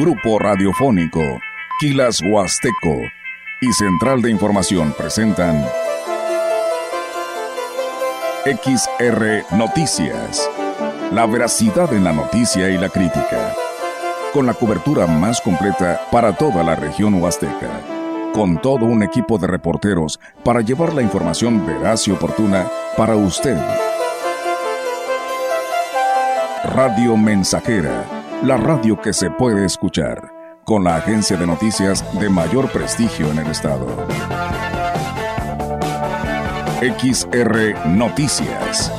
Grupo Radiofónico, Quilas Huasteco y Central de Información presentan XR Noticias. La veracidad en la noticia y la crítica. Con la cobertura más completa para toda la región huasteca. Con todo un equipo de reporteros para llevar la información veraz y oportuna para usted. Radio Mensajera, la radio que se puede escuchar, con la agencia de noticias de mayor prestigio en el estado. XR Noticias.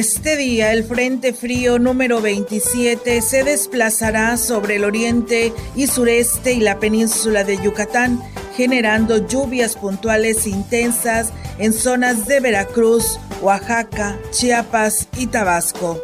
Este día el Frente Frío número 27 se desplazará sobre el oriente y sureste y la península de Yucatán, generando lluvias puntuales intensas en zonas de Veracruz, Oaxaca, Chiapas y Tabasco.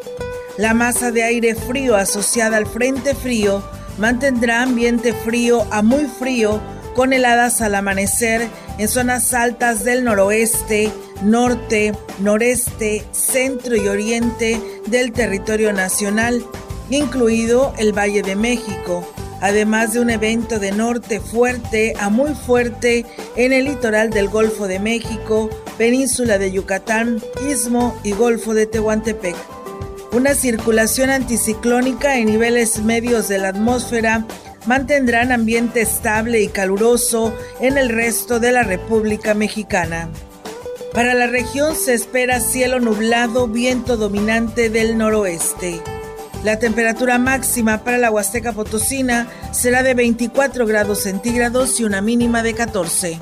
La masa de aire frío asociada al Frente Frío mantendrá ambiente frío a muy frío con heladas al amanecer en zonas altas del noroeste, norte, noreste, centro y oriente del territorio nacional, incluido el Valle de México, además de un evento de norte fuerte a muy fuerte en el litoral del Golfo de México, península de Yucatán, Istmo y Golfo de Tehuantepec. Una circulación anticiclónica en niveles medios de la atmósfera mantendrán ambiente estable y caluroso en el resto de la República Mexicana. Para la región se espera cielo nublado, viento dominante del noroeste. La temperatura máxima para la Huasteca Potosina será de 24 grados centígrados y una mínima de 14.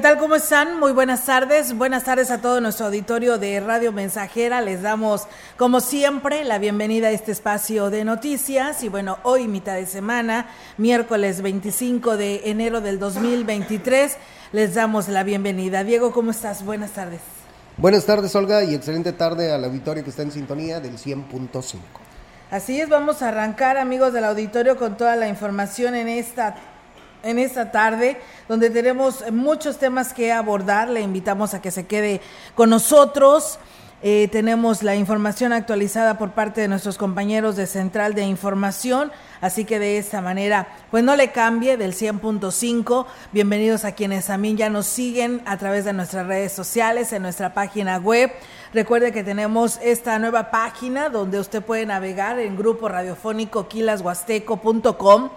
¿Qué tal? ¿Cómo están? Muy buenas tardes. Buenas tardes a todo nuestro auditorio de Radio Mensajera. Les damos, como siempre, la bienvenida a este espacio de noticias. Y bueno, hoy, mitad de semana, miércoles 25 de enero del 2023, les damos la bienvenida. Diego, ¿cómo estás? Buenas tardes. Buenas tardes, Olga, y excelente tarde al auditorio que está en sintonía del 100.5. Así es, vamos a arrancar, amigos del auditorio, con toda la información en esta en esta tarde, donde tenemos muchos temas que abordar. Le invitamos a que se quede con nosotros. Eh, tenemos la información actualizada por parte de nuestros compañeros de Central de Información, así que de esta manera, pues no le cambie del 100.5. Bienvenidos a quienes también ya nos siguen a través de nuestras redes sociales, en nuestra página web. Recuerde que tenemos esta nueva página donde usted puede navegar en grupo radiofónico quilashuasteco.com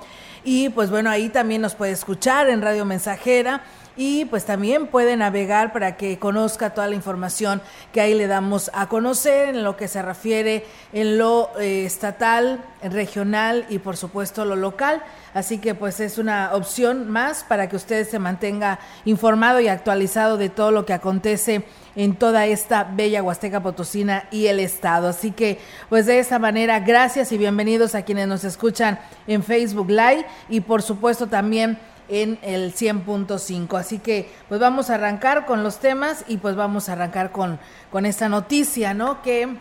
y pues bueno, ahí también nos puede escuchar en Radio Mensajera y pues también puede navegar para que conozca toda la información que ahí le damos a conocer en lo que se refiere en lo eh, estatal, regional y por supuesto lo local. Así que pues es una opción más para que usted se mantenga informado y actualizado de todo lo que acontece en toda esta bella Huasteca Potosina y el estado. Así que pues de esa manera gracias y bienvenidos a quienes nos escuchan en Facebook Live y por supuesto también en el 100.5. Así que pues vamos a arrancar con los temas y pues vamos a arrancar con, con esta noticia, ¿no? Que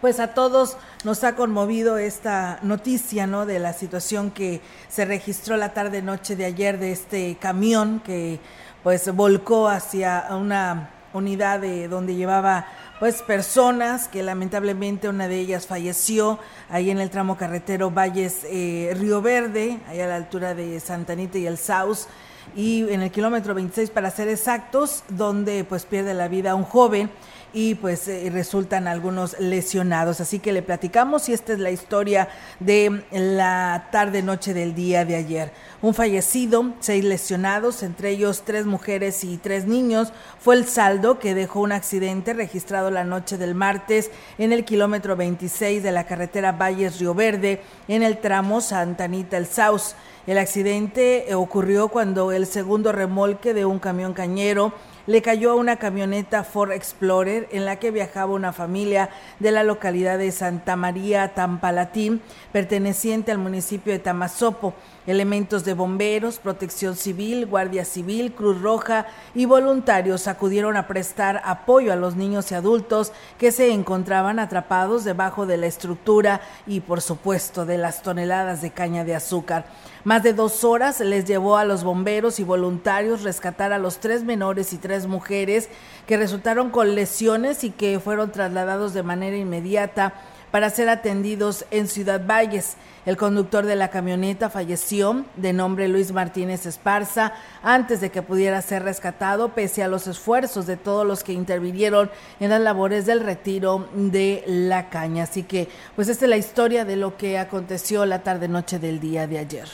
pues a todos nos ha conmovido esta noticia, ¿no? De la situación que se registró la tarde noche de ayer de este camión que pues volcó hacia una unidad de donde llevaba pues personas que lamentablemente una de ellas falleció ahí en el tramo carretero Valles eh, Río Verde, ahí a la altura de Santa Anita y el Saus. y en el kilómetro 26 para ser exactos, donde pues pierde la vida un joven y pues eh, resultan algunos lesionados. Así que le platicamos y esta es la historia de la tarde noche del día de ayer. Un fallecido, seis lesionados, entre ellos tres mujeres y tres niños, fue el saldo que dejó un accidente registrado la noche del martes en el kilómetro 26 de la carretera Valles Río Verde en el tramo Santa Anita El Saus. El accidente ocurrió cuando el segundo remolque de un camión cañero le cayó a una camioneta Ford Explorer en la que viajaba una familia de la localidad de Santa María Tampalatín, perteneciente al municipio de Tamazopo. Elementos de bomberos, protección civil, guardia civil, Cruz Roja y voluntarios acudieron a prestar apoyo a los niños y adultos que se encontraban atrapados debajo de la estructura y por supuesto de las toneladas de caña de azúcar. Más de dos horas les llevó a los bomberos y voluntarios rescatar a los tres menores y tres mujeres que resultaron con lesiones y que fueron trasladados de manera inmediata para ser atendidos en Ciudad Valles. El conductor de la camioneta falleció, de nombre Luis Martínez Esparza, antes de que pudiera ser rescatado, pese a los esfuerzos de todos los que intervinieron en las labores del retiro de la caña. Así que, pues esta es la historia de lo que aconteció la tarde-noche del día de ayer.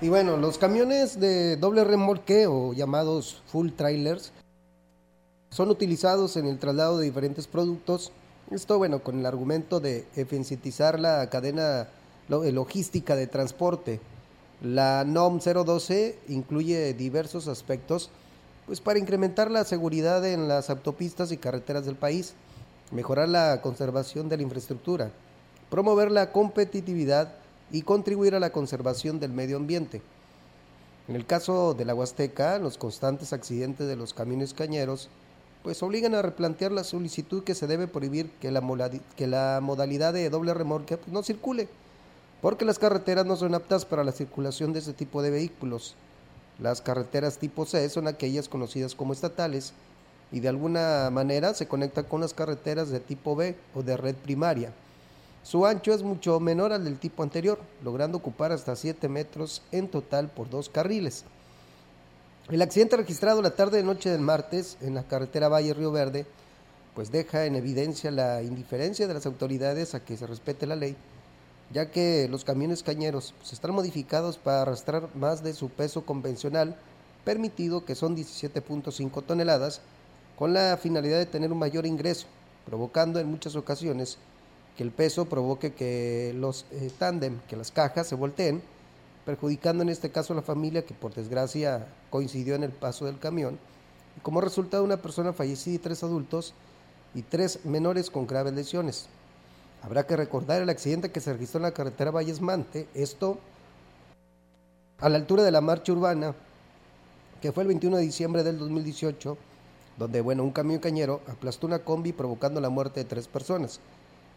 Y bueno, los camiones de doble remolque o llamados full trailers son utilizados en el traslado de diferentes productos. Esto, bueno, con el argumento de eficientizar la cadena eh, logística de transporte. La NOM 012 incluye diversos aspectos pues para incrementar la seguridad en las autopistas y carreteras del país, mejorar la conservación de la infraestructura, promover la competitividad y contribuir a la conservación del medio ambiente. En el caso de la Huasteca, los constantes accidentes de los camiones cañeros pues obligan a replantear la solicitud que se debe prohibir que la, modalidad de doble remolque pues, no circule porque las carreteras no son aptas para la circulación de ese tipo de vehículos. Las carreteras tipo C son aquellas conocidas como estatales y de alguna manera se conectan con las carreteras de tipo B o de red primaria. Su ancho es mucho menor al del tipo anterior, logrando ocupar hasta 7 metros en total por dos carriles. El accidente registrado la tarde de noche del martes en la carretera Valle Río Verde, pues deja en evidencia la indiferencia de las autoridades a que se respete la ley ya que los camiones cañeros pues, están modificados para arrastrar más de su peso convencional permitido, que son 17.5 toneladas, con la finalidad de tener un mayor ingreso, provocando en muchas ocasiones que el peso provoque que los eh, tándem, que las cajas se volteen, perjudicando en este caso a la familia que por desgracia coincidió en el paso del camión, como resultado una persona fallecida y tres adultos y tres menores con graves lesiones. Habrá que recordar el accidente que se registró en la carretera Valles Mante, esto a la altura de la marcha urbana, que fue el 21 de diciembre del 2018, donde, bueno, un camión cañero aplastó una combi provocando la muerte de tres personas.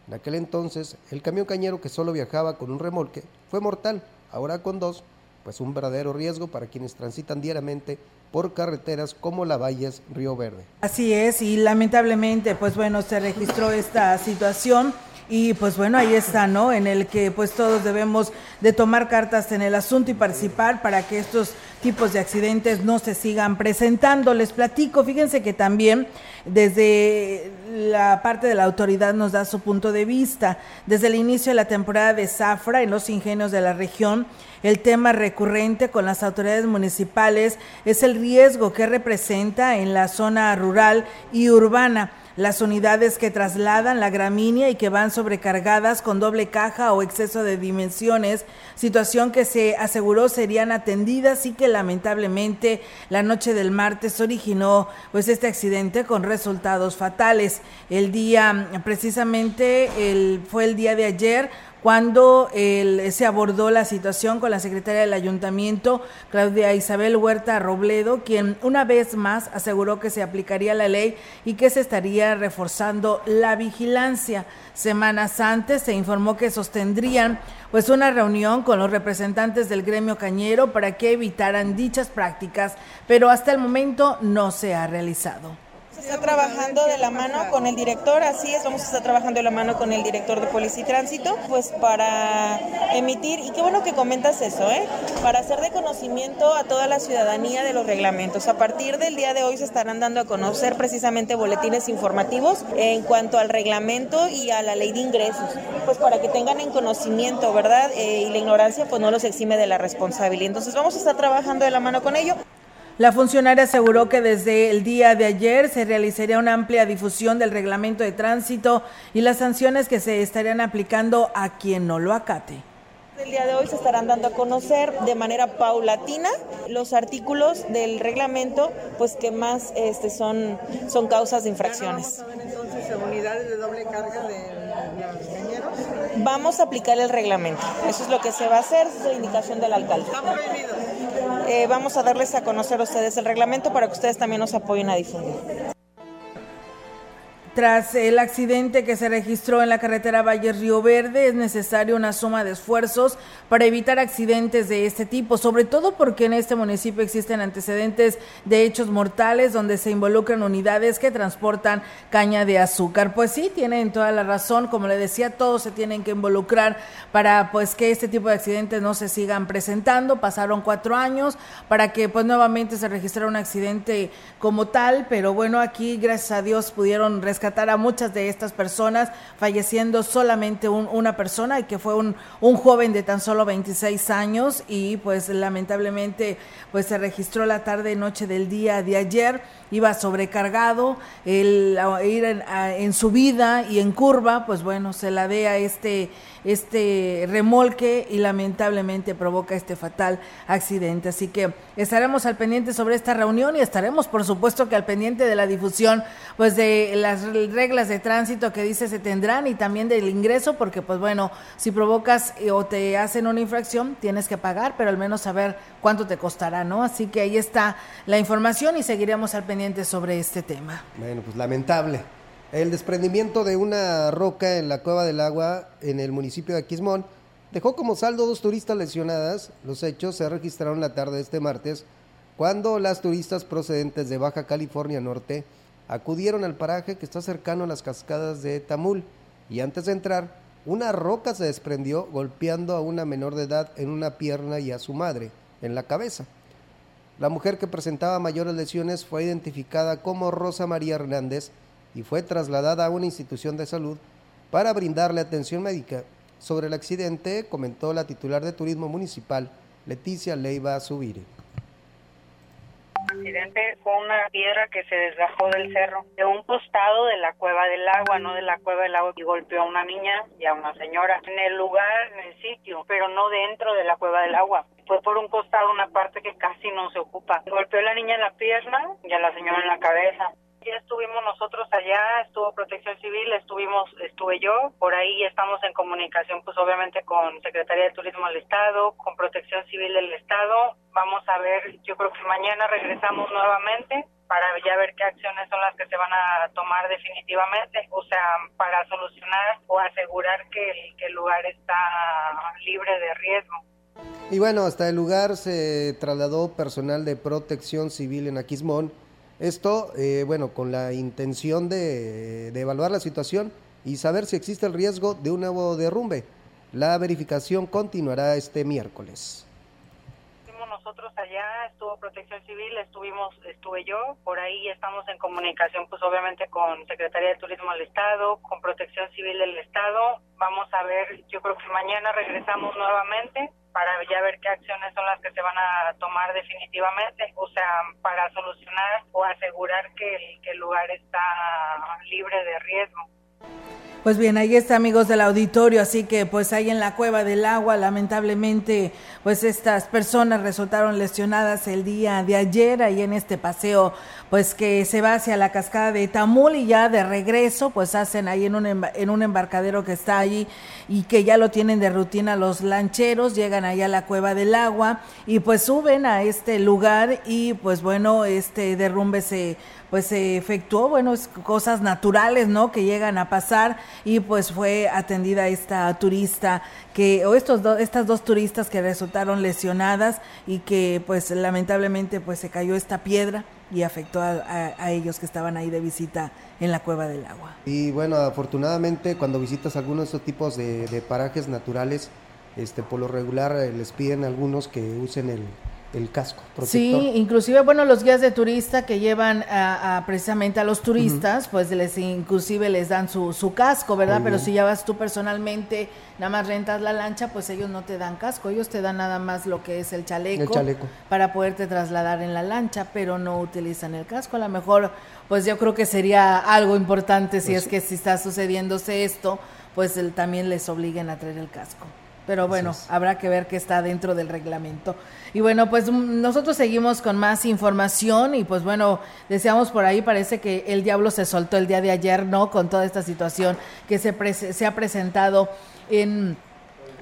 En aquel entonces, el camión cañero que solo viajaba con un remolque fue mortal, ahora con dos, pues un verdadero riesgo para quienes transitan diariamente por carreteras como la Valles Río Verde. Así es, y lamentablemente, pues bueno, se registró esta situación y pues bueno, ahí está, ¿no? En el que pues todos debemos de tomar cartas en el asunto y participar para que estos tipos de accidentes no se sigan presentando. Les platico, fíjense que también desde la parte de la autoridad nos da su punto de vista. Desde el inicio de la temporada de zafra en los ingenios de la región, el tema recurrente con las autoridades municipales es el riesgo que representa en la zona rural y urbana las unidades que trasladan la gramínea y que van sobrecargadas con doble caja o exceso de dimensiones, situación que se aseguró serían atendidas y que lamentablemente la noche del martes originó pues este accidente con resultados fatales. El día precisamente el, fue el día de ayer cuando se abordó la situación con la secretaria del ayuntamiento, Claudia Isabel Huerta Robledo, quien una vez más aseguró que se aplicaría la ley y que se estaría reforzando la vigilancia. Semanas antes se informó que sostendrían pues una reunión con los representantes del gremio cañero para que evitaran dichas prácticas, pero hasta el momento no se ha realizado. Está trabajando de la mano con el director, así es, vamos a estar trabajando de la mano con el director de Policía y Tránsito, pues para emitir, y qué bueno que comentas eso, ¿eh? Para hacer de conocimiento a toda la ciudadanía de los reglamentos. A partir del día de hoy se estarán dando a conocer precisamente boletines informativos en cuanto al reglamento y a la ley de ingresos, pues para que tengan en conocimiento, ¿verdad? Eh, y la ignorancia pues no los exime de la responsabilidad. Entonces vamos a estar trabajando de la mano con ello. La funcionaria aseguró que desde el día de ayer se realizaría una amplia difusión del reglamento de tránsito y las sanciones que se estarían aplicando a quien no lo acate. El día de hoy se estarán dando a conocer de manera paulatina los artículos del reglamento, pues que más este, son, son causas de infracciones. entonces unidades de doble carga de los Vamos a aplicar el reglamento. Eso es lo que se va a hacer, es la indicación del alcalde. Están prohibidos. Eh, vamos a darles a conocer a ustedes el reglamento para que ustedes también nos apoyen a difundir. Tras el accidente que se registró en la carretera Valle Río Verde, es necesaria una suma de esfuerzos para evitar accidentes de este tipo, sobre todo porque en este municipio existen antecedentes de hechos mortales donde se involucran unidades que transportan caña de azúcar. Pues sí, tienen toda la razón, como le decía, todos se tienen que involucrar para pues que este tipo de accidentes no se sigan presentando. Pasaron cuatro años para que pues nuevamente se registrara un accidente como tal, pero bueno, aquí gracias a Dios pudieron rescatar a muchas de estas personas, falleciendo solamente una persona y que fue un, un joven de tan solo 26 años y pues lamentablemente pues se registró la tarde noche del día de ayer, iba sobrecargado, el ir en, en subida y en curva, pues bueno, se la ve a este este remolque y lamentablemente provoca este fatal accidente. Así que estaremos al pendiente sobre esta reunión y estaremos por supuesto que al pendiente de la difusión pues de las reglas de tránsito que dice se tendrán y también del ingreso porque pues bueno, si provocas o te hacen una infracción tienes que pagar, pero al menos saber cuánto te costará, ¿no? Así que ahí está la información y seguiremos al pendiente sobre este tema. Bueno, pues lamentable. El desprendimiento de una roca en la cueva del agua en el municipio de Aquismón dejó como saldo dos turistas lesionadas. Los hechos se registraron la tarde de este martes cuando las turistas procedentes de Baja California Norte acudieron al paraje que está cercano a las cascadas de Tamul y antes de entrar, una roca se desprendió golpeando a una menor de edad en una pierna y a su madre en la cabeza. La mujer que presentaba mayores lesiones fue identificada como Rosa María Hernández, y fue trasladada a una institución de salud para brindarle atención médica. Sobre el accidente comentó la titular de Turismo Municipal, Leticia Leiva Subire. El accidente fue una piedra que se desgajó del cerro, de un costado de la cueva del agua, no de la cueva del agua, y golpeó a una niña y a una señora en el lugar, en el sitio, pero no dentro de la cueva del agua. Fue por un costado, una parte que casi no se ocupa. Golpeó a la niña en la pierna y a la señora en la cabeza ya estuvimos nosotros allá, estuvo Protección Civil, estuvimos, estuve yo, por ahí estamos en comunicación, pues obviamente con Secretaría de Turismo del Estado, con Protección Civil del Estado. Vamos a ver, yo creo que mañana regresamos nuevamente para ya ver qué acciones son las que se van a tomar definitivamente, o sea, para solucionar o asegurar que el, que el lugar está libre de riesgo. Y bueno, hasta el lugar se trasladó personal de protección civil en Aquismón esto, eh, bueno, con la intención de, evaluar la situación y saber si existe el riesgo de un nuevo derrumbe. La verificación continuará este miércoles. Nosotros allá, estuvo Protección Civil, estuvimos, estuve yo, por ahí estamos en comunicación pues obviamente con Secretaría de Turismo del Estado, con Protección Civil del Estado, vamos a ver, yo creo que mañana regresamos nuevamente para ya ver qué acciones son las que se van a tomar definitivamente, o sea, para solucionar o asegurar que el, que el lugar está libre de riesgo. Pues bien, ahí está amigos del auditorio, así que pues ahí en la cueva del agua, lamentablemente, pues estas personas resultaron lesionadas el día de ayer, ahí en este paseo, pues que se va hacia la cascada de Tamul y ya de regreso, pues hacen ahí en un, en un embarcadero que está allí y que ya lo tienen de rutina los lancheros, llegan ahí a la cueva del agua y pues suben a este lugar y pues bueno, este derrumbe se pues se efectuó, bueno, es cosas naturales, ¿no? Que llegan a pasar y pues fue atendida esta turista que o estos dos estas dos turistas que resultaron lesionadas y que pues lamentablemente pues se cayó esta piedra y afectó a, ellos que estaban ahí de visita en la cueva del agua. Y bueno, afortunadamente cuando visitas algunos de estos tipos de, de parajes naturales, este, por lo regular eh, les piden a algunos que usen el, el casco protector. Sí, inclusive, bueno, los guías de turista que llevan a, precisamente a los turistas, pues les inclusive les dan su, su casco, ¿verdad? Pero si ya vas tú personalmente, nada más rentas la lancha, pues ellos no te dan casco, ellos te dan nada más lo que es el chaleco, el chaleco. para poderte trasladar en la lancha, pero no utilizan el casco. A lo mejor, pues yo creo que sería algo importante si pues es que si está sucediéndose esto, pues el, también les obliguen a traer el casco pero bueno, habrá que ver qué está dentro del reglamento. Y bueno, pues mm, nosotros seguimos con más información y pues bueno, deseamos por ahí, parece que el diablo se soltó el día de ayer, ¿no? Con toda esta situación que se, se ha presentado en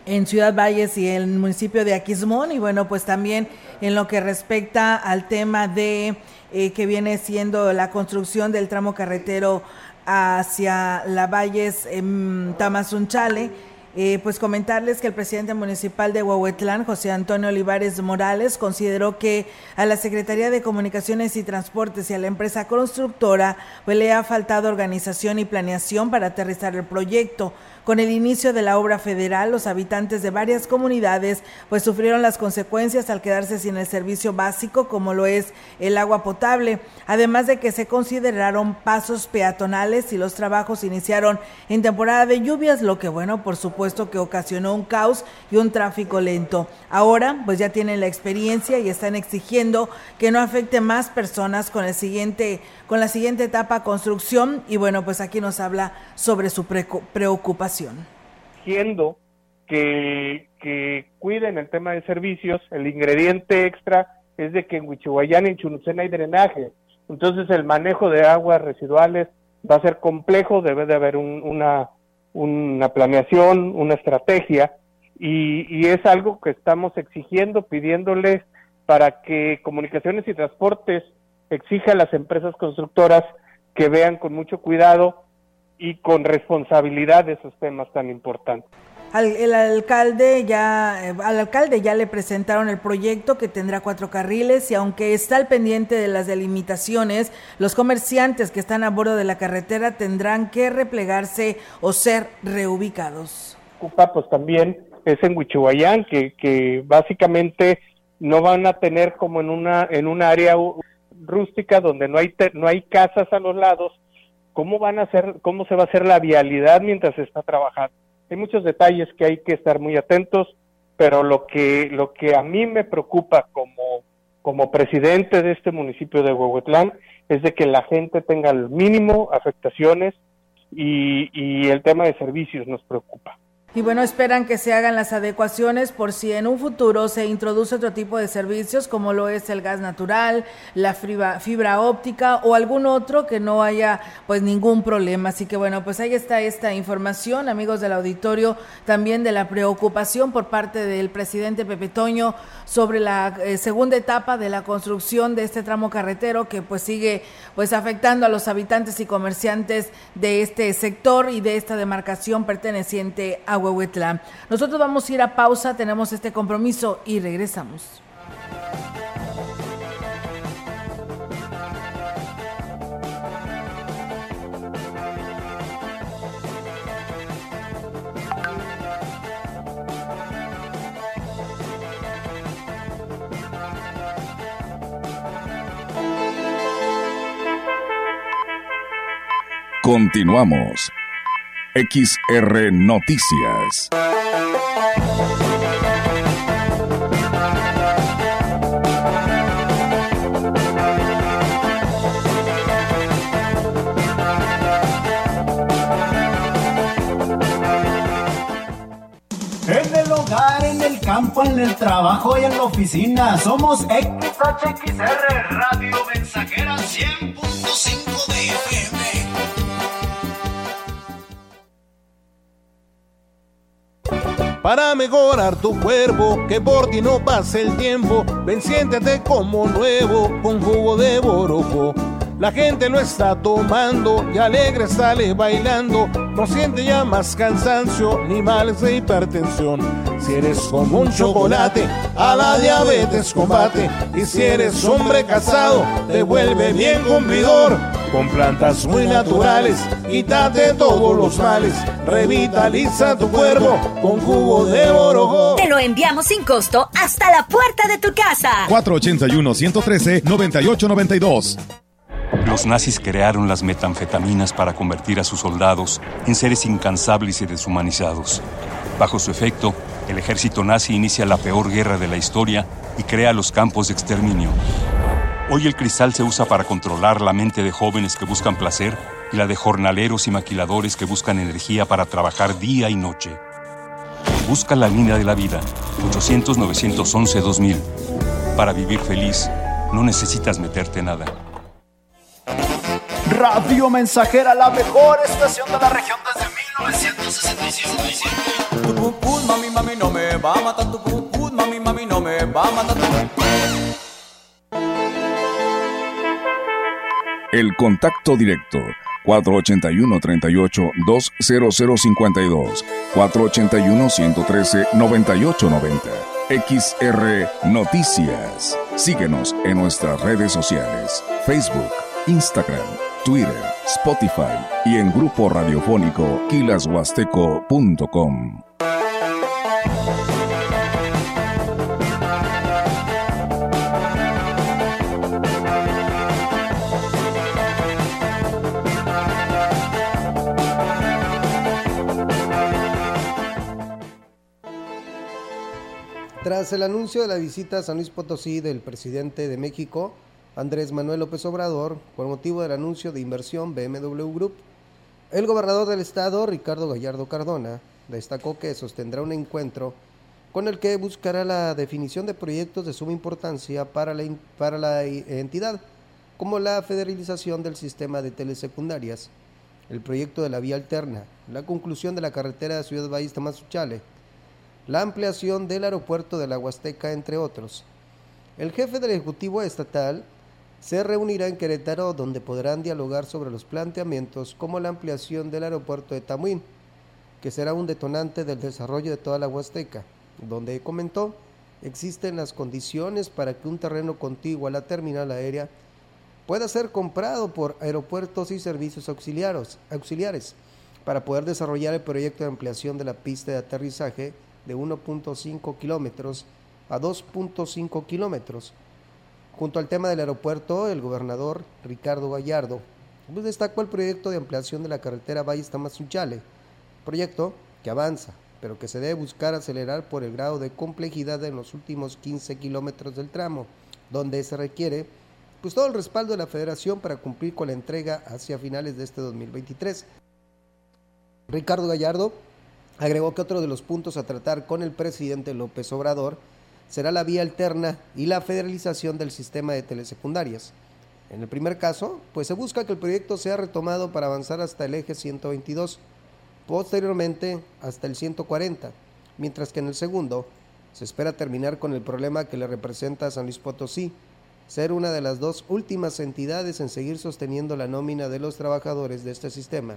en Ciudad Valles y el municipio de Aquismón y bueno pues también en lo que respecta al tema de eh, que viene siendo la construcción del tramo carretero hacia la Valles en Tamazunchale eh, pues comentarles que el presidente municipal de Huehuetlán, José Antonio Olivares Morales, consideró que a la Secretaría de Comunicaciones y Transportes y a la empresa constructora pues le ha faltado organización y planeación para aterrizar el proyecto. Con el inicio de la obra federal, los habitantes de varias comunidades pues sufrieron las consecuencias al quedarse sin el servicio básico como lo es el agua potable, además de que se consideraron pasos peatonales y los trabajos iniciaron en temporada de lluvias, lo que bueno, por supuesto que ocasionó un caos y un tráfico lento. Ahora pues ya tienen la experiencia y están exigiendo que no afecte más personas con el siguiente con la siguiente etapa construcción y bueno, pues aquí nos habla sobre su preocupación. Siendo que, que cuiden el tema de servicios, el ingrediente extra es de que en Huichihuayán y en hay drenaje, entonces el manejo de aguas residuales va a ser complejo, debe de haber una, una planeación, una estrategia, y, y, es algo que estamos exigiendo, pidiéndoles para que comunicaciones y transportes exige a las empresas constructoras que vean con mucho cuidado y con responsabilidad esos temas tan importantes. Al, el alcalde ya, eh, al alcalde ya le presentaron el proyecto que tendrá cuatro carriles y aunque está al pendiente de las delimitaciones, los comerciantes que están a bordo de la carretera tendrán que replegarse o ser reubicados. Ocupa pues también es en Huichihuayán, que, que básicamente no van a tener como en una en un área rústica donde no hay no hay casas a los lados, ¿cómo van a hacer cómo se va a hacer la vialidad mientras se está trabajando? Hay muchos detalles que hay que estar muy atentos, pero lo que lo que a mí me preocupa como como presidente de este municipio de Huehuetlán es de que la gente tenga el mínimo afectaciones y, y el tema de servicios nos preocupa. Y bueno, esperan que se hagan las adecuaciones por si en un futuro se introduce otro tipo de servicios como lo es el gas natural, la fibra, óptica o algún otro que no haya pues ningún problema. Así que bueno, pues ahí está esta información, amigos del auditorio, también de la preocupación por parte del presidente Pepe Toño sobre la eh, segunda etapa de la construcción de este tramo carretero que pues sigue pues afectando a los habitantes y comerciantes de este sector y de esta demarcación perteneciente a nosotros vamos a ir a pausa, tenemos este compromiso y regresamos. Continuamos. XR Noticias. En el hogar, en el campo, en el trabajo y en la oficina, somos XHXR Radio Mensajera 100.5 para mejorar tu cuerpo, que por ti no pase el tiempo. Ven, siéntete como nuevo con jugo de borojo La gente lo está tomando y alegre sale bailando. No siente ya más cansancio ni males de hipertensión. Si eres como un chocolate, a la diabetes combate. Y si eres hombre casado, te vuelve bien cumplidor. Con plantas muy naturales, quítate todos los males. Revitaliza tu cuerpo con jugo de oro. Te lo enviamos sin costo hasta la puerta de tu casa. 481-113-9892. Los nazis crearon las metanfetaminas para convertir a sus soldados en seres incansables y deshumanizados. Bajo su efecto, el ejército nazi inicia la peor guerra de la historia y crea los campos de exterminio. Hoy el cristal se usa para controlar la mente de jóvenes que buscan placer y la de jornaleros y maquiladores que buscan energía para trabajar día y noche. Busca la línea de la vida, 800-911-2000. Para vivir feliz, no necesitas meterte nada. Radio Mensajera, la mejor estación de la región desde 1965. Tu mami, mami, no me va a matar. Tu mami, mami, no me va a matar. El contacto directo 481-38-20052 481-113-9890 XR Noticias. Síguenos en nuestras redes sociales, Facebook, Instagram, Twitter, Spotify y en grupo radiofónico kilashuasteco.com. Tras el anuncio de la visita a San Luis Potosí del presidente de México, Andrés Manuel López Obrador, por motivo del anuncio de inversión BMW Group, el gobernador del estado, Ricardo Gallardo Cardona, destacó que sostendrá un encuentro con el que buscará la definición de proyectos de suma importancia para la, entidad, como la federalización del sistema de telesecundarias, el proyecto de la vía alterna, la conclusión de la carretera de Ciudad Valles Tamazuchale, la ampliación del aeropuerto de la Huasteca, entre otros. El jefe del Ejecutivo Estatal se reunirá en Querétaro donde podrán dialogar sobre los planteamientos como la ampliación del aeropuerto de Tamuín, que será un detonante del desarrollo de toda la Huasteca, donde comentó existen las condiciones para que un terreno contiguo a la terminal aérea pueda ser comprado por aeropuertos y servicios auxiliares, auxiliares para poder desarrollar el proyecto de ampliación de la pista de aterrizaje de 1.5 kilómetros a 2.5 kilómetros. Junto al tema del aeropuerto, el gobernador Ricardo Gallardo pues, destacó el proyecto de ampliación de la carretera Valles Tamazunchale, proyecto que avanza, pero que se debe buscar acelerar por el grado de complejidad en los últimos 15 kilómetros del tramo, donde se requiere pues todo el respaldo de la federación para cumplir con la entrega hacia finales de este 2023. Ricardo Gallardo Agregó que otro de los puntos a tratar con el presidente López Obrador será la vía alterna y la federalización del sistema de telesecundarias. En el primer caso, pues se busca que el proyecto sea retomado para avanzar hasta el eje 122, posteriormente hasta el 140, mientras que en el segundo se espera terminar con el problema que le representa a San Luis Potosí, ser una de las dos últimas entidades en seguir sosteniendo la nómina de los trabajadores de este sistema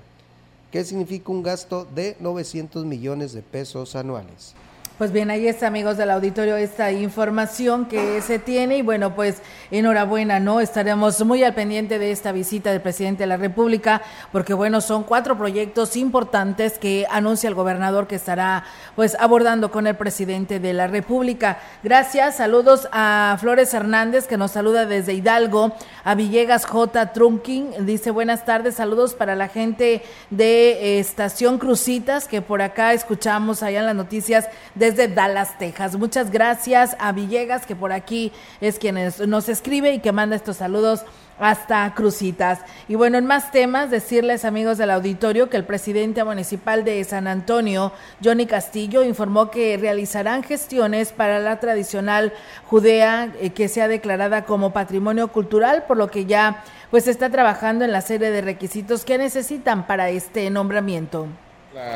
que significa un gasto de 900 millones de pesos anuales. Pues bien, ahí está, amigos del auditorio, esta información que se tiene y bueno, pues enhorabuena, ¿no? Estaremos muy al pendiente de esta visita del presidente de la República porque bueno, son cuatro proyectos importantes que anuncia el gobernador que estará pues abordando con el presidente de la República. Gracias, saludos a Flores Hernández que nos saluda desde Hidalgo, a Villegas J. Trunking, dice buenas tardes, saludos para la gente de eh, Estación Crucitas que por acá escuchamos allá en las noticias de desde Dallas, Texas. Muchas gracias a Villegas, que por aquí es quien nos escribe y que manda estos saludos hasta Crucitas. Y bueno, en más temas, decirles amigos del auditorio que el presidente municipal de San Antonio, Johnny Castillo, informó que realizarán gestiones para la tradicional Judea eh, que sea declarada como patrimonio cultural, por lo que ya pues está trabajando en la serie de requisitos que necesitan para este nombramiento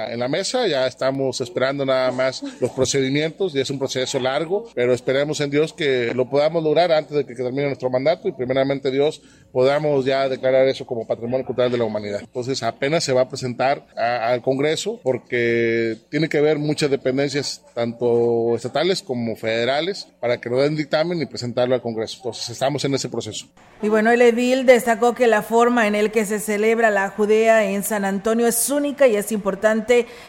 en la mesa, ya estamos esperando nada más los procedimientos y es un proceso largo, pero esperemos en Dios que lo podamos lograr antes de que termine nuestro mandato y primeramente Dios podamos ya declarar eso como patrimonio cultural de la humanidad. Entonces apenas se va a presentar al Congreso porque tiene que haber muchas dependencias, tanto estatales como federales, para que lo den dictamen y presentarlo al Congreso. Entonces estamos en ese proceso. Y bueno, el edil destacó que la forma en el que se celebra la Judea en San Antonio es única y es importante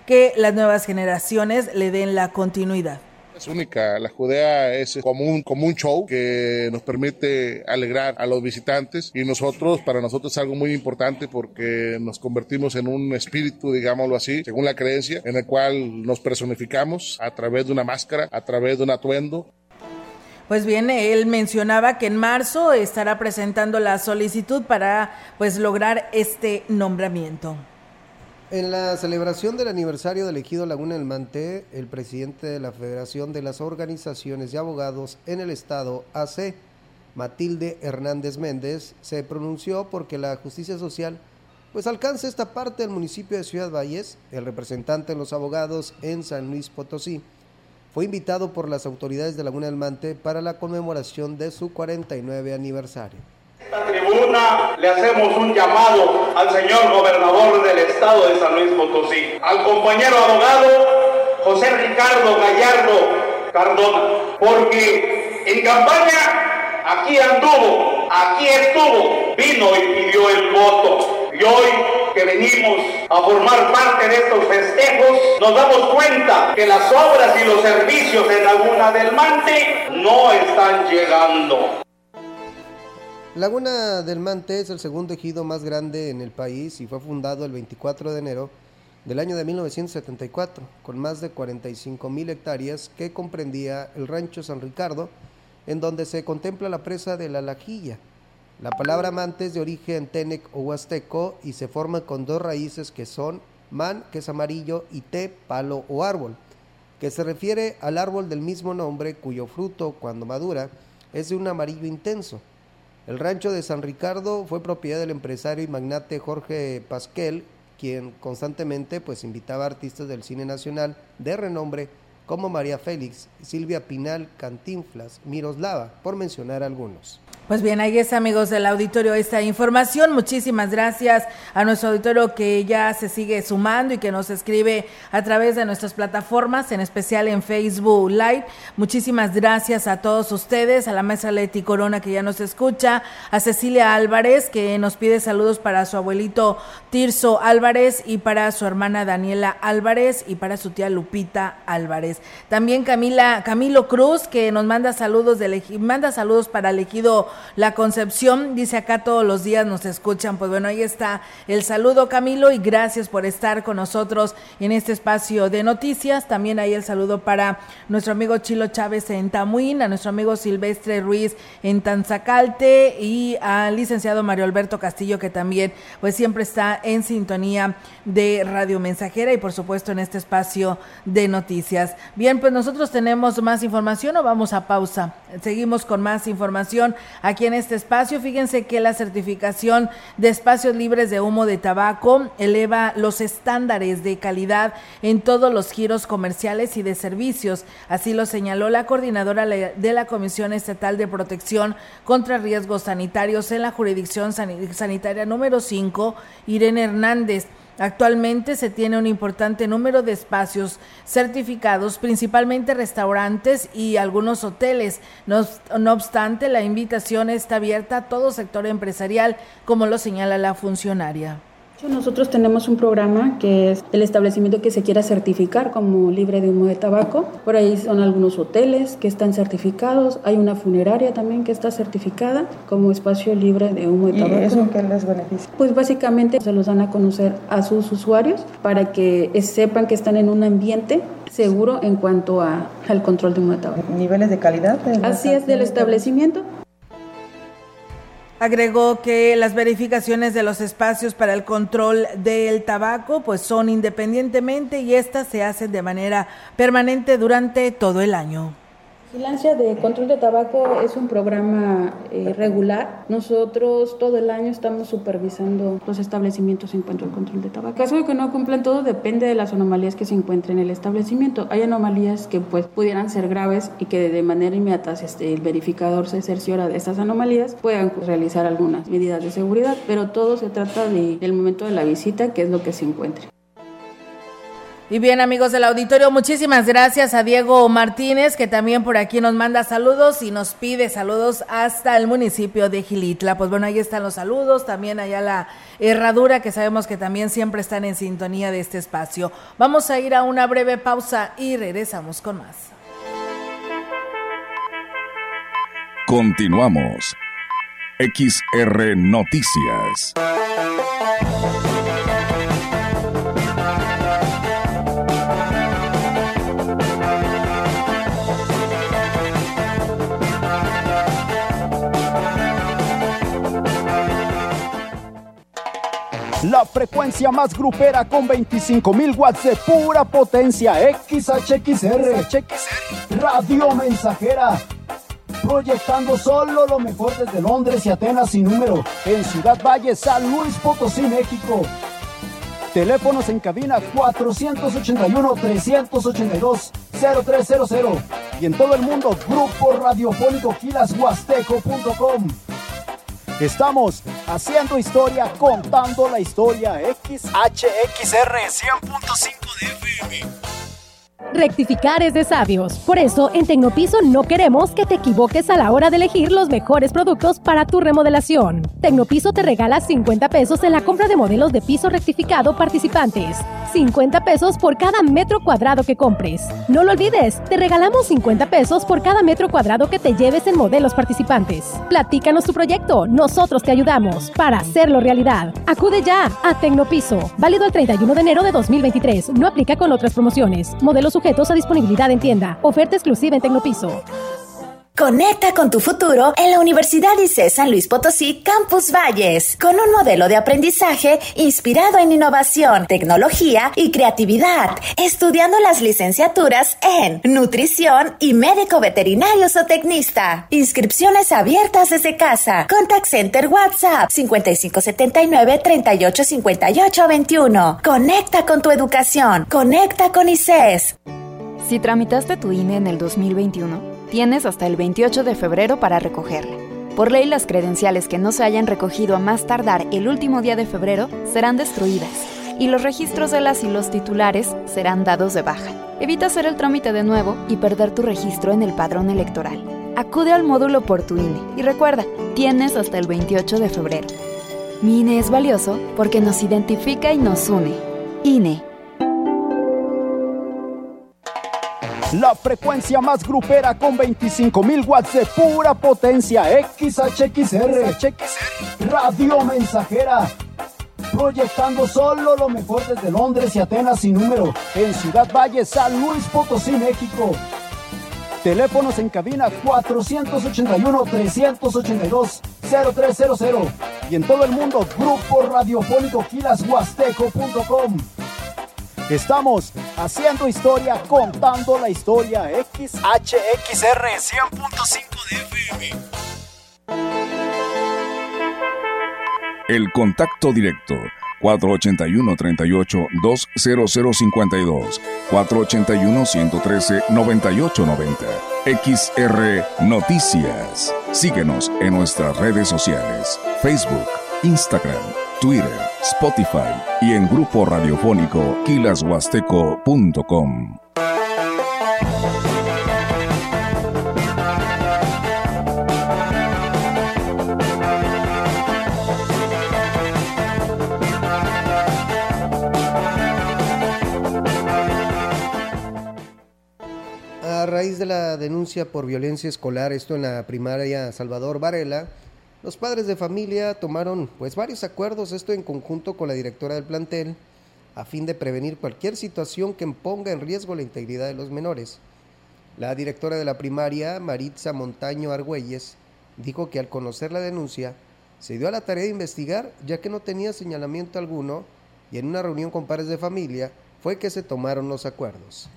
que las nuevas generaciones le den la continuidad. Es única, la Judea es como un, como un show que nos permite alegrar a los visitantes y nosotros, para nosotros es algo muy importante porque nos convertimos en un espíritu, digámoslo así, según la creencia, en el cual nos personificamos a través de una máscara, a través de un atuendo. Pues bien, él mencionaba que en marzo estará presentando la solicitud para pues lograr este nombramiento. En la celebración del aniversario del ejido Laguna del Manté, el presidente de la Federación de las Organizaciones de Abogados en el Estado, AC, Matilde Hernández Méndez, se pronunció porque la justicia social pues alcance esta parte del municipio de Ciudad Valles. El representante de los abogados en San Luis Potosí fue invitado por las autoridades de Laguna del Mante para la conmemoración de su 49 aniversario esta tribuna le hacemos un llamado al señor gobernador del estado de San Luis Potosí, al compañero abogado José Ricardo Gallardo Cardona, porque en campaña aquí anduvo, aquí estuvo, vino y pidió el voto. Y hoy que venimos a formar parte de estos festejos, nos damos cuenta que las obras y los servicios en Laguna del Mante no están llegando. Laguna del Mante es el segundo ejido más grande en el país y fue fundado el 24 de enero del año de 1974, con más de 45 mil hectáreas que comprendía el rancho San Ricardo, en donde se contempla la presa de la Lajilla. La palabra mante es de origen tenec o huasteco y se forma con dos raíces que son man, que es amarillo, y te, palo o árbol, que se refiere al árbol del mismo nombre cuyo fruto, cuando madura, es de un amarillo intenso. El rancho de San Ricardo fue propiedad del empresario y magnate Jorge Pasquel, quien constantemente pues invitaba a artistas del cine nacional de renombre como María Félix, Silvia Pinal, Cantinflas, Miroslava, por mencionar algunos. Pues bien, ahí es amigos del auditorio esta información. Muchísimas gracias a nuestro auditorio que ya se sigue sumando y que nos escribe a través de nuestras plataformas, en especial en Facebook Live. Muchísimas gracias a todos ustedes, a la maestra Leti Corona que ya nos escucha, a Cecilia Álvarez que nos pide saludos para su abuelito Tirso Álvarez y para su hermana Daniela Álvarez y para su tía Lupita Álvarez. También Camila Camilo Cruz que nos manda saludos de manda saludos para elegido la Concepción. Dice acá todos los días nos escuchan. Pues bueno, ahí está el saludo Camilo y gracias por estar con nosotros en este espacio de noticias. También ahí el saludo para nuestro amigo Chilo Chávez en Tamuín, a nuestro amigo Silvestre Ruiz en Tanzacalte y al licenciado Mario Alberto Castillo que también pues siempre está en sintonía de Radio Mensajera y por supuesto en este espacio de noticias. Bien, pues nosotros tenemos más información o vamos a pausa. Seguimos con más información aquí en este espacio. Fíjense que la certificación de espacios libres de humo de tabaco eleva los estándares de calidad en todos los giros comerciales y de servicios. Así lo señaló la coordinadora de la Comisión Estatal de Protección contra Riesgos Sanitarios en la jurisdicción sanitaria número 5, Irene Hernández. Actualmente se tiene un importante número de espacios certificados, principalmente restaurantes y algunos hoteles. No, obstante, la invitación está abierta a todo sector empresarial, como lo señala la funcionaria. Nosotros tenemos un programa que es el establecimiento que se quiera certificar como libre de humo de tabaco. Por ahí son algunos hoteles que están certificados. Hay una funeraria también que está certificada como espacio libre de humo de tabaco. ¿Y eso qué les beneficia? Pues básicamente se los dan a conocer a sus usuarios para que sepan que están en un ambiente seguro en cuanto a, al control de humo de tabaco. ¿Niveles de calidad? Así es, del establecimiento. Agregó que las verificaciones de los espacios para el control del tabaco pues son independientemente y estas se hacen de manera permanente durante todo el año. Vigilancia de control de tabaco es un programa eh, regular. Nosotros todo el año estamos supervisando los establecimientos en cuanto al control de tabaco. Caso de que no cumplan todo, depende de las anomalías que se encuentren en el establecimiento. Hay anomalías que pues pudieran ser graves y que de manera inmediata este, el verificador se cerciora de estas anomalías, puedan realizar algunas medidas de seguridad, pero todo se trata de, del momento de la visita, que es lo que se encuentre. Y bien, amigos del auditorio, muchísimas gracias a Diego Martínez, que también por aquí nos manda saludos y nos pide saludos hasta el municipio de Gilitla. Pues bueno, ahí están los saludos, también allá la herradura, que sabemos que también siempre están en sintonía de este espacio. Vamos a ir a una breve pausa y regresamos con más. Continuamos. XR Noticias. La frecuencia más grupera con 25.000 watts de pura potencia. XHXR. Radio Mensajera. Proyectando solo lo mejor desde Londres y Atenas sin número. En Ciudad Valle, San Luis Potosí, México. Teléfonos en cabina 481-382-0300. Y en todo el mundo, Grupo Radiofónico Huasteco.com. Estamos haciendo historia, contando la historia. XHXR 100.5 de FM. Rectificar es de sabios. Por eso, en Tecnopiso no queremos que te equivoques a la hora de elegir los mejores productos para tu remodelación. Tecnopiso te regala 50 pesos en la compra de modelos de piso rectificado participantes. 50 pesos por cada metro cuadrado que compres. No lo olvides, te regalamos 50 pesos por cada metro cuadrado que te lleves en modelos participantes. Platícanos tu proyecto, nosotros te ayudamos para hacerlo realidad. Acude ya a Tecnopiso, válido el 31 de enero de 2023. No aplica con otras promociones. Modelos sujetos a disponibilidad en tienda. Oferta exclusiva en Tecnopiso. Conecta con tu futuro en la Universidad ICE San Luis Potosí Campus Valles, con un modelo de aprendizaje inspirado en innovación, tecnología y creatividad, estudiando las licenciaturas en nutrición y médico veterinario o tecnista. Inscripciones abiertas desde casa. Contact Center WhatsApp 5579 385821. Conecta con tu educación. Conecta con ICES. Si tramitaste tu INE en el 2021, tienes hasta el 28 de febrero para recogerla. Por ley, las credenciales que no se hayan recogido a más tardar el último día de febrero serán destruidas y los registros de las y los titulares serán dados de baja. Evita hacer el trámite de nuevo y perder tu registro en el padrón electoral. Acude al módulo por tu INE y recuerda, tienes hasta el 28 de febrero. Mi INE es valioso porque nos identifica y nos une. INE. La frecuencia más grupera con 25.000 watts de pura potencia. XHXR. Radio Mensajera. Proyectando solo lo mejor desde Londres y Atenas sin número. En Ciudad Valle, San Luis Potosí, México. Teléfonos en cabina 481-382-0300. Y en todo el mundo, Grupo Radiofónico Huasteco.com. Estamos haciendo historia, contando la historia. XHXR 100.5 de FM. El contacto directo 481-38-20052, 481-113-9890. XR Noticias. Síguenos en nuestras redes sociales, Facebook, Instagram, Twitter, Spotify y en grupo radiofónico kilashuasteco.com. A raíz de la denuncia por violencia escolar, esto en la primaria Salvador Varela, los padres de familia tomaron pues varios acuerdos, esto en conjunto con la directora del plantel, a fin de prevenir cualquier situación que ponga en riesgo la integridad de los menores. La directora de la primaria, Maritza Montaño Argüelles, dijo que al conocer la denuncia, se dio a la tarea de investigar, ya que no tenía señalamiento alguno, y en una reunión con padres de familia fue que se tomaron los acuerdos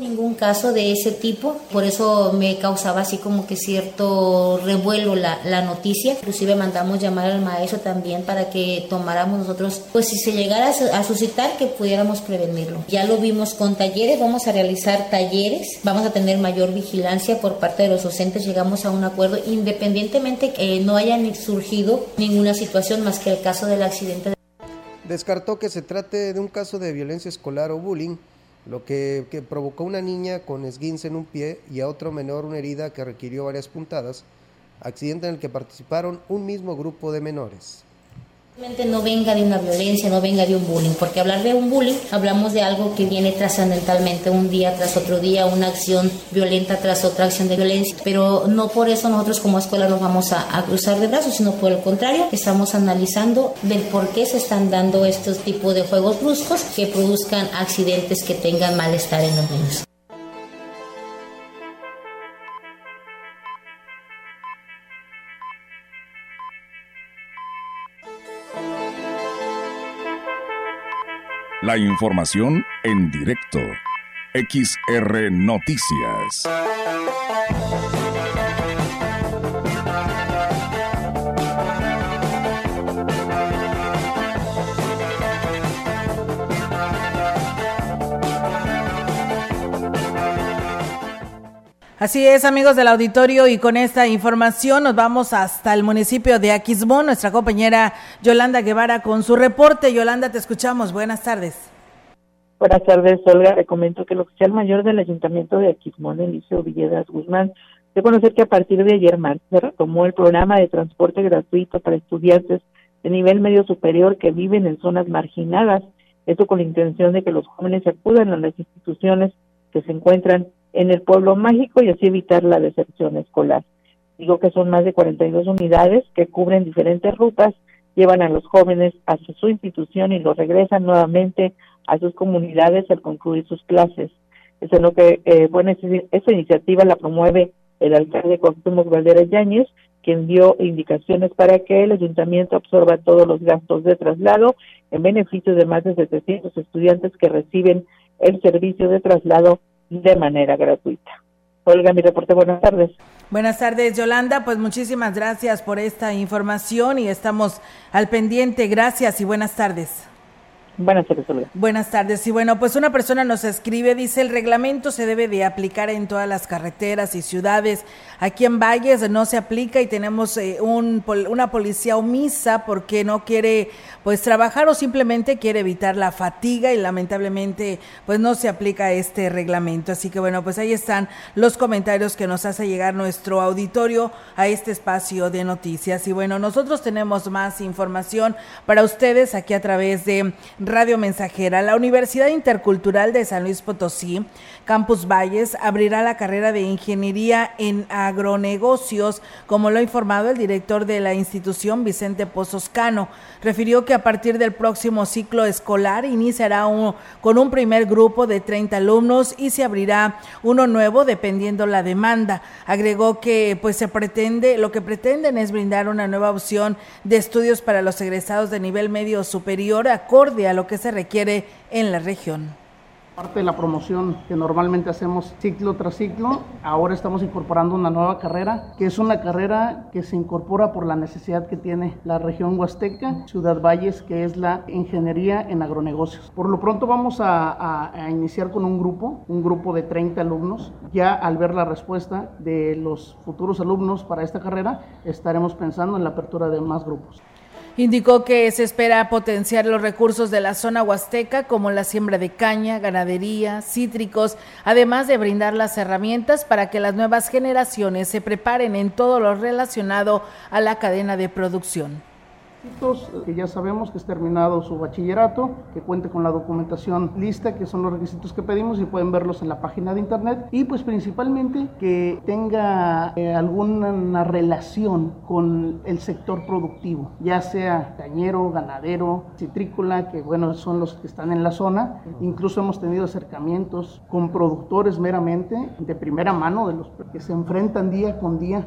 ningún caso de ese tipo, por eso me causaba así como que cierto revuelo la, la, noticia. Inclusive mandamos llamar al maestro también para que tomáramos nosotros, pues si se llegara a suscitar, que pudiéramos prevenirlo. Ya lo vimos con talleres, vamos a realizar talleres, vamos a tener mayor vigilancia por parte de los docentes, llegamos a un acuerdo independientemente que no haya surgido ninguna situación más que el caso del accidente. Descartó que se trate de un caso de violencia escolar o bullying lo que, provocó una niña con esguince en un pie y a otro menor una herida que requirió varias puntadas, accidente en el que participaron un mismo grupo de menores no venga de una violencia, no venga de un bullying, porque hablar de un bullying hablamos de algo que viene trascendentalmente un día tras otro día, una acción violenta tras otra acción de violencia, pero no por eso nosotros como escuela nos vamos a, cruzar de brazos, sino por el contrario, estamos analizando del por qué se están dando estos tipos de juegos bruscos que produzcan accidentes que tengan malestar en los niños. La información en directo. XR Noticias. Así es, amigos del auditorio, y con esta información nos vamos hasta el municipio de Aquismón. Nuestra compañera Yolanda Guevara con su reporte. Yolanda, te escuchamos. Buenas tardes. Buenas tardes, Olga. Le comento que el oficial mayor del Ayuntamiento de Aquismón, Eliseo Villedas Guzmán, de conocer que a partir de ayer martes se retomó el programa de transporte gratuito para estudiantes de nivel medio superior que viven en zonas marginadas. Esto con la intención de que los jóvenes acudan a las instituciones que se encuentran en el pueblo mágico y así evitar la deserción escolar. Digo que son más de 42 unidades que cubren diferentes rutas, llevan a los jóvenes hacia su institución y los regresan nuevamente a sus comunidades al concluir sus clases. Es lo que, eh, esta iniciativa la promueve el alcalde Cuauhtémoc Valdera Yáñez, quien dio indicaciones para que el ayuntamiento absorba todos los gastos de traslado en beneficio de más de 700 estudiantes que reciben el servicio de traslado de manera gratuita. Olga, mi reporte, buenas tardes. Buenas tardes, Yolanda. Pues muchísimas gracias por esta información y estamos al pendiente. Gracias y buenas tardes. Buenas tardes, Buenas tardes. Y bueno, pues una persona nos escribe, dice, el reglamento se debe de aplicar en todas las carreteras y ciudades. Aquí en Valles no se aplica y tenemos eh, un, una policía omisa porque no quiere pues trabajar o simplemente quiere evitar la fatiga y lamentablemente pues no se aplica este reglamento. Así que bueno, pues ahí están los comentarios que nos hace llegar nuestro auditorio a este espacio de noticias. Y bueno, nosotros tenemos más información para ustedes aquí a través de Radio Mensajera. La Universidad Intercultural de San Luis Potosí, Campus Valles, abrirá la carrera de Ingeniería en Agronegocios, como lo ha informado el director de la institución, Vicente Pozos Cano. Refirió que a partir del próximo ciclo escolar iniciará con un primer grupo de 30 alumnos y se abrirá uno nuevo dependiendo la demanda. Agregó que pues se pretende, lo que pretenden es brindar una nueva opción de estudios para los egresados de nivel medio superior acorde a lo que se requiere en la región. Parte de la promoción que normalmente hacemos ciclo tras ciclo, ahora estamos incorporando una nueva carrera, que es una carrera que se incorpora por la necesidad que tiene la región Huasteca, Ciudad Valles, que es la ingeniería en agronegocios. Por lo pronto vamos a, a iniciar con un grupo, un grupo de 30 alumnos. Ya al ver la respuesta de los futuros alumnos para esta carrera, estaremos pensando en la apertura de más grupos. Indicó que se espera potenciar los recursos de la zona huasteca como la siembra de caña, ganadería, cítricos, además de brindar las herramientas para que las nuevas generaciones se preparen en todo lo relacionado a la cadena de producción que ya sabemos que es terminado su bachillerato, que cuente con la documentación lista, que son los requisitos que pedimos y pueden verlos en la página de internet y pues principalmente que tenga eh, alguna relación con el sector productivo, ya sea cañero, ganadero, citrícola, que bueno, son los que están en la zona. Incluso hemos tenido acercamientos con productores meramente de primera mano, de los que se enfrentan día con día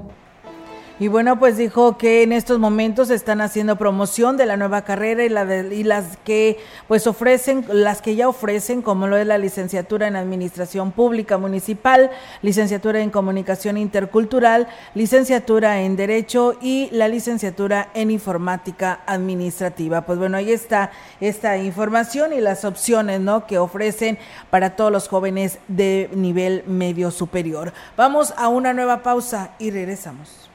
Y bueno, pues dijo que en estos momentos están haciendo promoción de la nueva carrera y, la de, y las que pues ofrecen, las que ya ofrecen, como lo es la licenciatura en Administración Pública Municipal, licenciatura en Comunicación Intercultural, licenciatura en Derecho y la licenciatura en Informática Administrativa. Pues bueno, ahí está esta información y las opciones, ¿no? Que ofrecen para todos los jóvenes de nivel medio superior. Vamos a una nueva pausa y regresamos.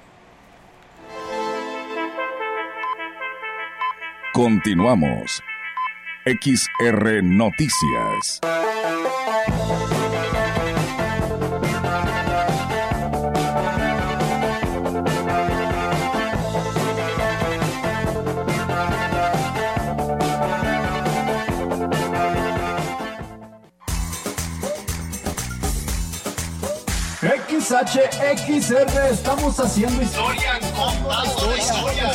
Continuamos. XR Noticias. XHXR, estamos haciendo historia, contando la historia.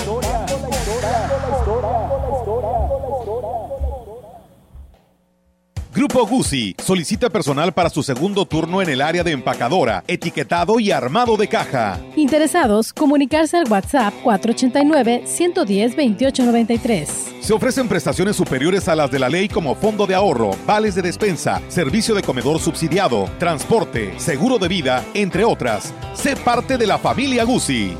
Grupo Guzzi solicita personal para su segundo turno en el área de empacadora, etiquetado y armado de caja. Interesados, comunicarse al WhatsApp 489-110-2893. Se ofrecen prestaciones superiores a las de la ley como fondo de ahorro, vales de despensa, servicio de comedor subsidiado, transporte, seguro de vida, entre otras. Sé parte de la familia Guzzi.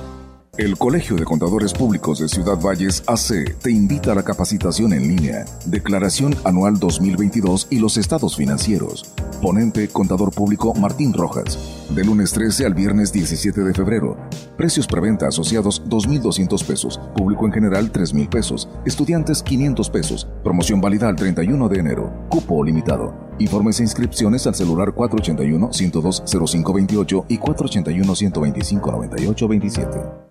El Colegio de Contadores Públicos de Ciudad Valles AC te invita a la capacitación en línea, Declaración Anual 2022 y los estados financieros. Ponente Contador Público Martín Rojas. De lunes 13 al viernes 17 de febrero. Precios preventa asociados 2.200 pesos. Público en general 3.000 pesos. Estudiantes 500 pesos. Promoción válida al 31 de enero. Cupo limitado. Informes e inscripciones al celular 481-102-0528 y 481-125-9827.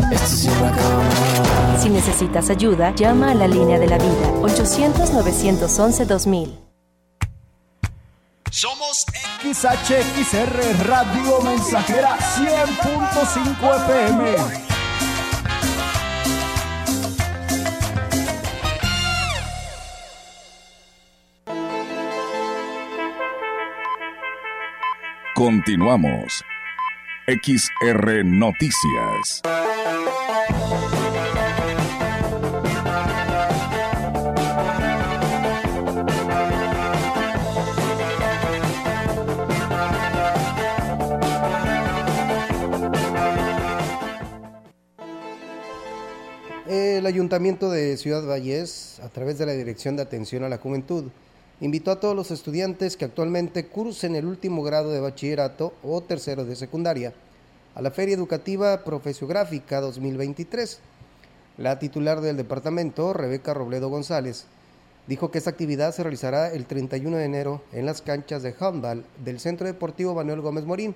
Esto siempre acaba mal. Si necesitas ayuda, llama a la línea de la vida 800-911-2000. Somos XHXR Radio Mensajera 100.5 FM. Continuamos. XR Noticias. El Ayuntamiento de Ciudad Valles, a través de la Dirección de Atención a la Juventud, invitó a todos los estudiantes que actualmente cursen el último grado de bachillerato o tercero de secundaria a la Feria Educativa Profesiográfica 2023. La titular del departamento, Rebeca Robledo González, dijo que esta actividad se realizará el 31 de enero en las canchas de handball del Centro Deportivo Manuel Gómez Morín,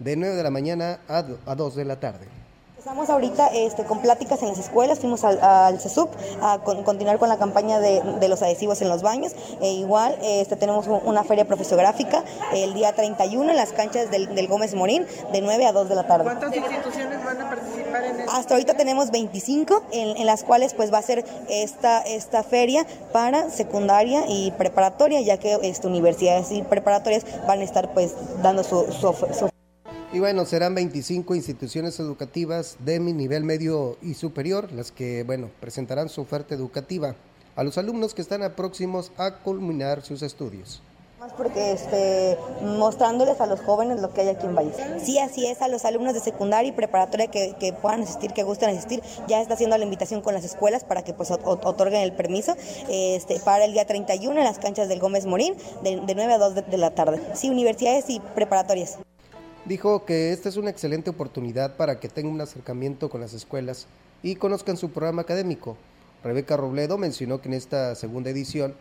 de 9 de la mañana a 2 de la tarde. Estamos ahorita este, con pláticas en las escuelas, fuimos al, al CESUP a con- continuar con la campaña de, de los adhesivos en los baños. E igual este, tenemos un- una feria profesográfica el día 31 en las canchas del, del Gómez Morín de 9 a 2 de la tarde. ¿Cuántas instituciones van a participar en esto? Hasta ahorita tenemos 25 en, en las cuales pues va a ser esta, esta feria para secundaria y preparatoria, ya que este, universidades y preparatorias van a estar pues dando su, su, su Y bueno, serán 25 instituciones educativas de mi nivel medio y superior las que, bueno, presentarán su oferta educativa a los alumnos que están a próximos a culminar sus estudios. Más porque este, mostrándoles a los jóvenes lo que hay aquí en Valles. Sí, así es, a los alumnos de secundaria y preparatoria que, que puedan asistir, que gusten asistir, ya está haciendo la invitación con las escuelas para que pues ot- ot- otorguen el permiso este, para el día 31 en las canchas del Gómez Morín de, de 9 a 2 de, de la tarde. Sí, universidades y preparatorias. Dijo que esta es una excelente oportunidad para que tengan un acercamiento con las escuelas y conozcan su programa académico. Rebeca Robledo mencionó que en esta segunda edición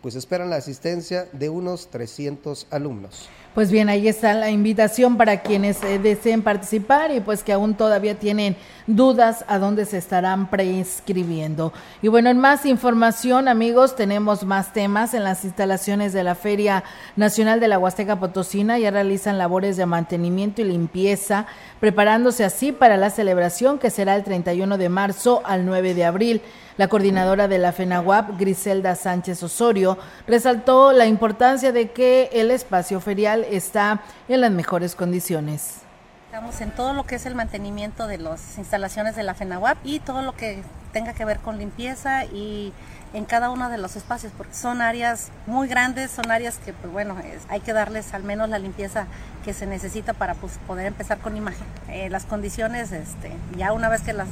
pues esperan la asistencia de unos 300 alumnos. Pues bien, ahí está la invitación para quienes eh, deseen participar y pues que aún todavía tienen dudas a dónde se estarán preinscribiendo. Y bueno, en más información, amigos, tenemos más temas en las instalaciones de la Feria Nacional de la Huasteca Potosina. Ya realizan labores de mantenimiento y limpieza, preparándose así para la celebración que será el 31 de marzo al 9 de abril. La coordinadora de la FENAWAP, Griselda Sánchez Osorio, resaltó la importancia de que el espacio ferial está en las mejores condiciones. Estamos en todo lo que es el mantenimiento de las instalaciones de la FENAWAP y todo lo que tenga que ver con limpieza y en cada uno de los espacios, porque son áreas muy grandes, son áreas que, pues bueno, hay que darles al menos la limpieza que se necesita para pues, poder empezar con imagen. Eh, las condiciones, este, ya una vez que las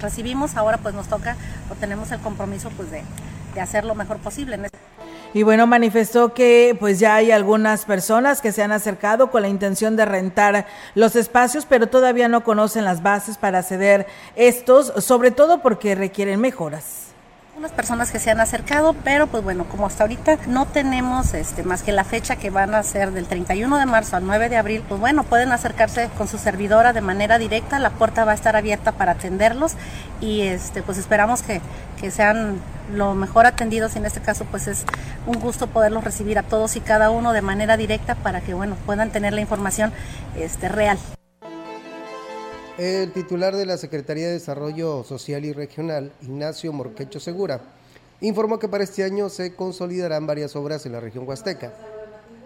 recibimos, ahora pues nos toca o tenemos el compromiso pues de, de hacer lo mejor posible. Y bueno, manifestó que pues ya hay algunas personas que se han acercado con la intención de rentar los espacios, pero todavía no conocen las bases para ceder estos, sobre todo porque requieren mejoras. Unas personas que se han acercado, pero pues bueno, como hasta ahorita no tenemos este más que la fecha que van a ser del 31 de marzo al 9 de abril, pues bueno, pueden acercarse con su servidora de manera directa, la puerta va a estar abierta para atenderlos y este pues esperamos que, que sean lo mejor atendidos y en este caso pues es un gusto poderlos recibir a todos y cada uno de manera directa para que bueno, puedan tener la información este real. El titular de la Secretaría de Desarrollo Social y Regional, Ignacio Morquecho Segura, informó que para este año se consolidarán varias obras en la región huasteca.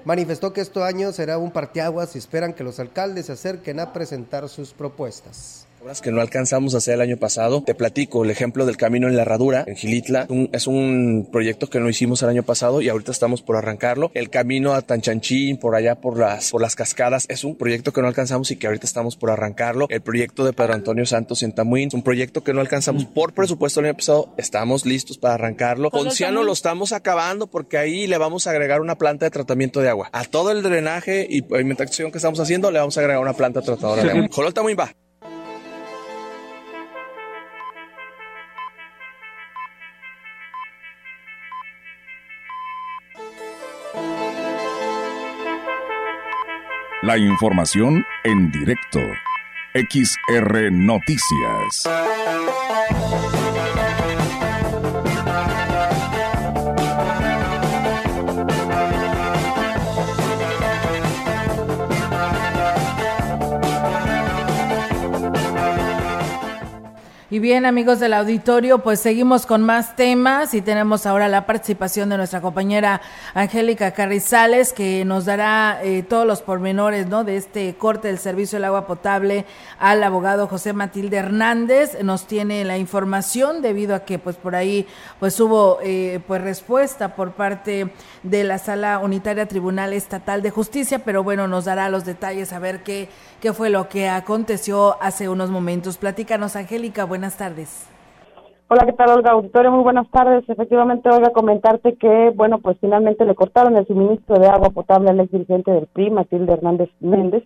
Manifestó que este año será un parteaguas y esperan que los alcaldes se acerquen a presentar sus propuestas. Obras que no alcanzamos a hacer el año pasado. Te platico el ejemplo del camino en la herradura, en Gilitla. es un proyecto que no hicimos el año pasado y ahorita estamos por arrancarlo. El camino a Tanchanchín, por allá por las, por las cascadas, es un proyecto que no alcanzamos y que ahorita estamos por arrancarlo. El proyecto de Pedro Antonio Santos en Tamuín, es un proyecto que no alcanzamos por presupuesto el año pasado. Estamos listos para arrancarlo. Ponciano lo estamos acabando porque ahí le vamos a agregar una planta de tratamiento de agua. A todo el drenaje y pavimentación que estamos haciendo le vamos a agregar una planta tratadora de agua. Jolol Tamuín va. La información en directo. XR Noticias. Y bien, amigos del auditorio, pues seguimos con más temas y tenemos ahora la participación de nuestra compañera Angélica Carrizales, que nos dará eh, todos los pormenores ¿no? de este corte del servicio del agua potable al abogado José Matilde Hernández. Nos tiene la información debido a que pues por ahí pues hubo eh, pues respuesta por parte de la Sala Unitaria Tribunal Estatal de Justicia, pero bueno, nos dará los detalles a ver qué, qué fue lo que aconteció hace unos momentos. Platícanos, Angélica, buenas tardes. Hola, ¿qué tal, Olga? Auditorio, muy buenas tardes. Efectivamente, Olga, comentarte que, bueno, pues finalmente le cortaron el suministro de agua potable al ex dirigente del PRI, Matilde Hernández Méndez,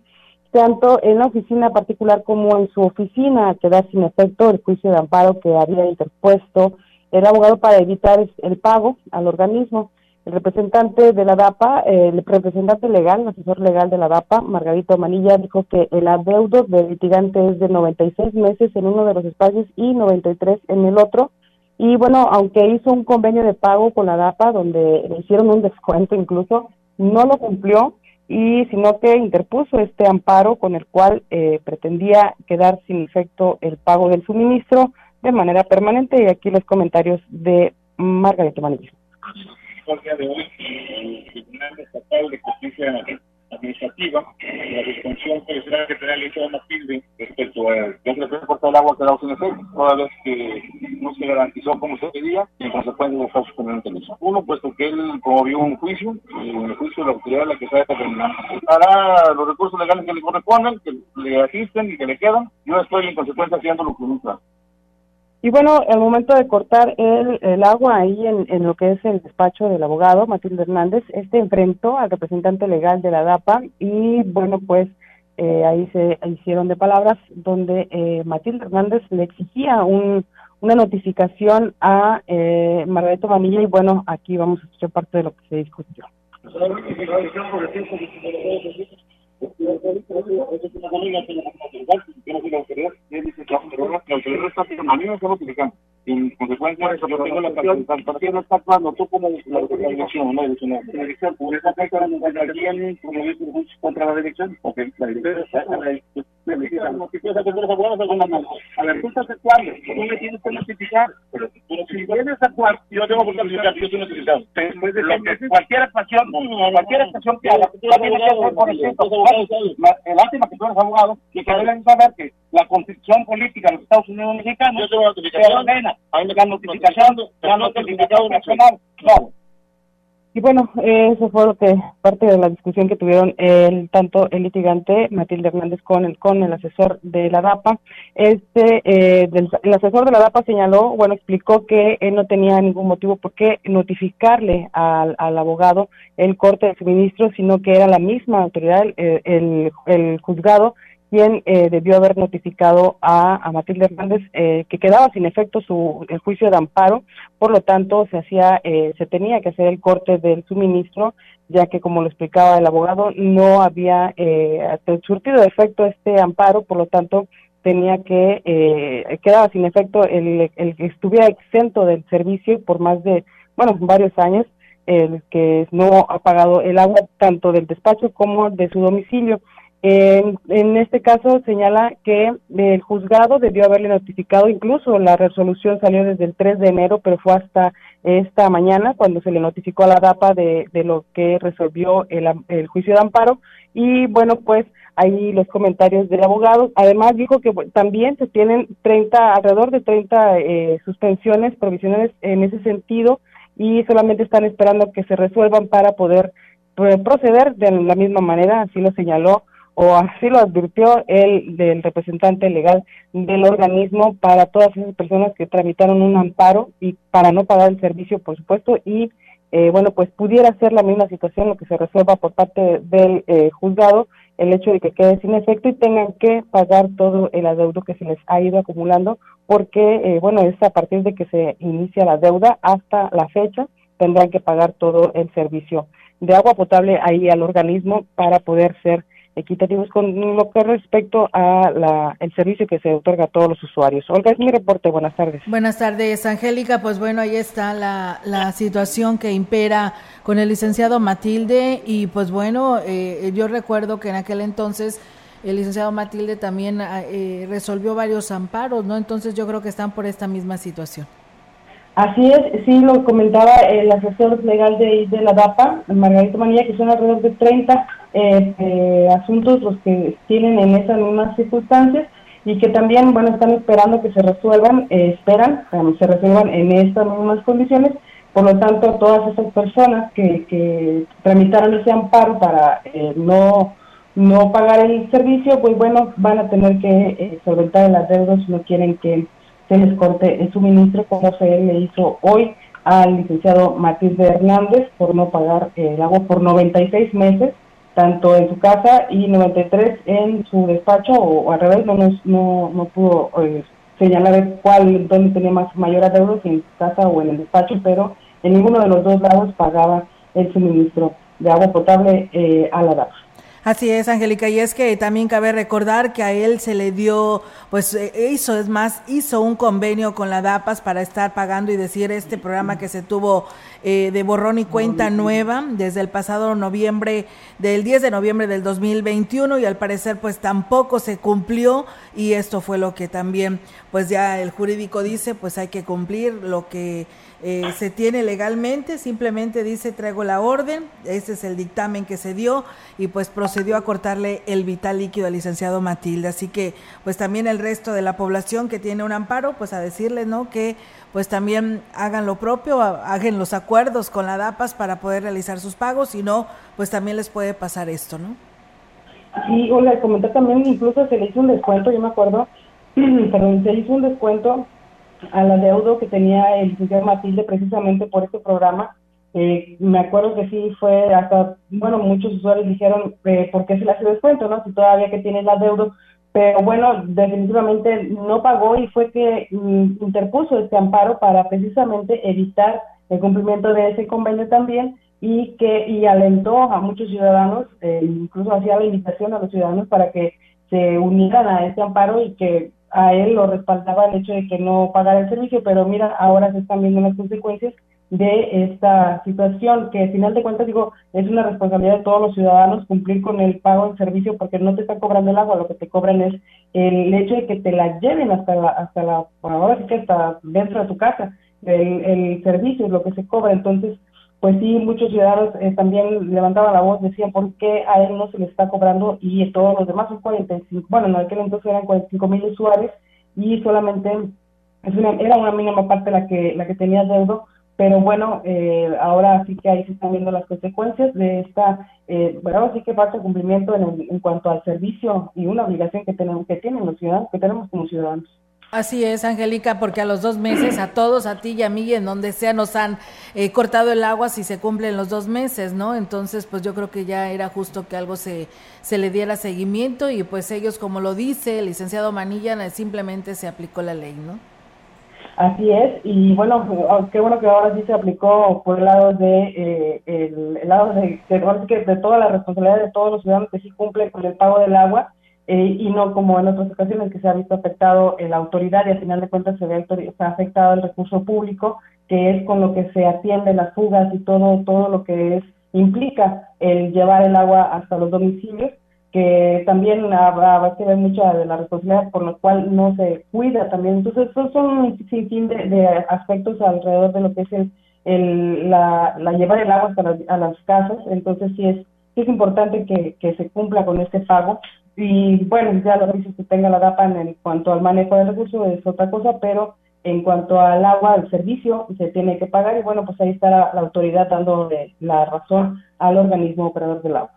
tanto en la oficina particular como en su oficina, que da sin efecto el juicio de amparo que había interpuesto el abogado para evitar el pago al organismo. El representante de la DAPA, el representante legal, el asesor legal de la DAPA, Margarito Manilla, dijo que el adeudo del litigante es de 96 meses en uno de los espacios y 93 en el otro. Y bueno, aunque hizo un convenio de pago con la DAPA, donde le hicieron un descuento incluso, no lo cumplió y sino que interpuso este amparo con el cual eh, pretendía quedar sin efecto el pago del suministro de manera permanente. Y aquí los comentarios de Margarito Manilla el día de hoy el Tribunal Estatal de Justicia Administrativa, la disfunción judicial que tenía el Liceo Matilde respecto a que se le cortar el agua quedado sin efecto, toda vez que no se garantizó como se pedía y en consecuencia de penalmente listo. Uno, puesto que él promovió un juicio, y el juicio de la autoridad la que se ha determinado. Hará los recursos legales que le correspondan, que le asisten y que le quedan, yo estoy en consecuencia haciendo lo que nunca. Y bueno, el momento de cortar el, el agua ahí en, en, lo que es el despacho del abogado Matilde Hernández, este enfrentó al representante legal de la DAPA y bueno, pues eh, ahí se hicieron de palabras donde eh, Matilde Hernández le exigía un, una notificación a eh, Margarito y bueno, aquí vamos a escuchar parte de lo que se discutió. En consecuencia, yo tengo la participación no está actuando tú como la organización, no eres una dirección, por esa fecha alguien como dice contra la dirección, porque la dirección está en la a ver, tú estás actuando, tú me tienes que notificar, pero si vienes a actuar, yo tengo que notificar, yo estoy notificado. Cualquier actuación, cualquier actuación que haga, la tienes que hacer por escrito. El lástima que tú eres abogado y que deben saber que la constitución política de los Estados Unidos mexicanos yo tengo notificación, a mí me dan notificación, la notificación nacional, no. Y bueno, eso fue lo que parte de la discusión que tuvieron el tanto el litigante Matilde Hernández con el con el asesor de la DAPA. Este eh, del, el asesor de la DAPA señaló, bueno, explicó que él no tenía ningún motivo por qué notificarle al, al abogado el corte de suministro, sino que era la misma autoridad, el, el, el juzgado quien eh, debió haber notificado a, a Matilde Hernández eh, que quedaba sin efecto su el juicio de amparo, por lo tanto se hacía eh, se tenía que hacer el corte del suministro, ya que como lo explicaba el abogado no había eh, surtido de efecto este amparo, por lo tanto tenía que eh, quedaba sin efecto el, el que estuviera exento del servicio por más de bueno varios años el que no ha pagado el agua tanto del despacho como de su domicilio. En, en, este caso señala que el juzgado debió haberle notificado, incluso la resolución salió desde el 3 de enero, pero fue hasta esta mañana cuando se le notificó a la DAPA de, lo que resolvió el, el, juicio de amparo. Y bueno, pues ahí los comentarios del abogado. Además dijo que también se tienen 30, alrededor de 30 eh, suspensiones provisionales en ese sentido y solamente están esperando que se resuelvan para poder eh, proceder de la misma manera, así lo señaló o así lo advirtió el del representante legal del organismo para todas esas personas que tramitaron un amparo y para no pagar el servicio, por supuesto, y eh, bueno, pues pudiera ser la misma situación lo que se resuelva por parte del eh, juzgado, el hecho de que quede sin efecto y tengan que pagar todo el adeudo que se les ha ido acumulando, porque, eh, bueno, es a partir de que se inicia la deuda hasta la fecha, tendrán que pagar todo el servicio de agua potable ahí al organismo para poder ser equitativos con lo que respecto a la, el servicio que se otorga a todos los usuarios. Olga, es mi reporte. Buenas tardes. Buenas tardes, Angélica. Pues bueno, ahí está la, la situación que impera con el licenciado Matilde y pues bueno, eh, yo recuerdo que en aquel entonces el licenciado Matilde también eh, resolvió varios amparos, ¿no? Entonces yo creo que están por esta misma situación. Así es, sí lo comentaba el asesor legal de, de la DAPA, Margarito Manilla, que son alrededor de 30 eh, eh, asuntos los que tienen en esas mismas circunstancias y que también, bueno, están esperando que se resuelvan, eh, esperan que se resuelvan en estas mismas condiciones. Por lo tanto, todas esas personas que, que tramitaron ese amparo para no no pagar el servicio, pues bueno, van a tener que solventar las deudas si no quieren que se les corte el suministro, como se le hizo hoy al licenciado Matilde Hernández por no pagar el agua por 96 meses, tanto en su casa y 93 en su despacho, o, al revés, no, no, no pudo eh, señalar cuál, dónde tenía más mayor adeudo, en su casa o en el despacho, pero en ninguno de los dos lados pagaba el suministro de agua potable eh, a la DAPA. Así es, Angélica, y es que también cabe recordar que a él se le dio, pues eh, hizo, es más, hizo un convenio con la DAPAS para estar pagando y decir este programa que se tuvo eh, de borrón y cuenta nueva desde el pasado noviembre, del 10 de noviembre del 2021 y al parecer pues tampoco se cumplió y esto fue lo que también pues ya el jurídico dice, pues hay que cumplir lo que eh, se tiene legalmente, simplemente dice traigo la orden, ese es el dictamen que se dio y pues procedió a cortarle el vital líquido al licenciado Matilde. Así que pues también el resto de la población que tiene un amparo, pues a decirle, ¿no? Que pues también hagan lo propio, hagan los acuerdos con la DAPAS para poder realizar sus pagos, si no, pues también les puede pasar esto, ¿no? Sí, Olga, comenté también, incluso se le hizo un descuento, yo me acuerdo, perdón, se hizo un descuento al adeudo que tenía el licenciado Matilde precisamente por este programa. Eh, me acuerdo que sí fue hasta, bueno, muchos usuarios dijeron, eh, ¿por qué se le hace descuento, no? Si todavía que tiene el adeudo pero bueno, definitivamente no pagó y fue que mm, interpuso este amparo para precisamente evitar el cumplimiento de ese convenio también y que y alentó a muchos ciudadanos, eh, incluso hacía la invitación a los ciudadanos para que se unieran a este amparo y que a él lo respaldaba el hecho de que no pagara el servicio, pero mira, ahora se están viendo las consecuencias de esta situación, que al final de cuentas digo, es una responsabilidad de todos los ciudadanos cumplir con el pago del servicio porque no te están cobrando el agua, lo que te cobran es el hecho de que te la lleven hasta la, hasta la, ahora sí hasta dentro de tu casa, el, el servicio es lo que se cobra, entonces pues sí, muchos ciudadanos eh, también levantaban la voz, decían por qué a él no se le está cobrando y todos los demás son 45, bueno, en aquel entonces eran 45 mil usuarios y solamente es una, era una mínima parte la que la que tenía deudo, pero bueno, eh, ahora sí que ahí se están viendo las consecuencias de esta, eh, bueno, sí que falta cumplimiento en, en cuanto al servicio y una obligación que tenemos que tienen los ciudadanos, que tenemos como ciudadanos. Así es, Angélica, porque a los dos meses, a todos, a ti y a mí, en donde sea, nos han eh, cortado el agua si se cumplen los dos meses, ¿no? Entonces, pues yo creo que ya era justo que algo se, se le diera seguimiento y pues ellos, como lo dice el licenciado Manilla, simplemente se aplicó la ley, ¿no? Así es, y bueno, oh, qué bueno que ahora sí se aplicó por el lado de, eh, el, lado de, que de toda la responsabilidad de todos los ciudadanos que sí cumplen con el pago del agua, eh, y no como en otras ocasiones que se ha visto afectado la autoridad y al final de cuentas se ve se ha afectado el recurso público, que es con lo que se atiende las fugas y todo, todo lo que es implica el llevar el agua hasta los domicilios, que también habrá que ver mucha de la responsabilidad por lo cual no se cuida también. Entonces, son, son un sinfín de, aspectos alrededor de lo que es el, la, llevar el agua hasta las, a las casas. Entonces, sí es, es importante que, que se cumpla con este pago y bueno, ya lo dices que tenga la DAPA en, cuanto al manejo del recurso es otra cosa, pero en cuanto al agua, al servicio, se tiene que pagar y bueno, pues ahí está la, la autoridad dando la razón al organismo operador del agua.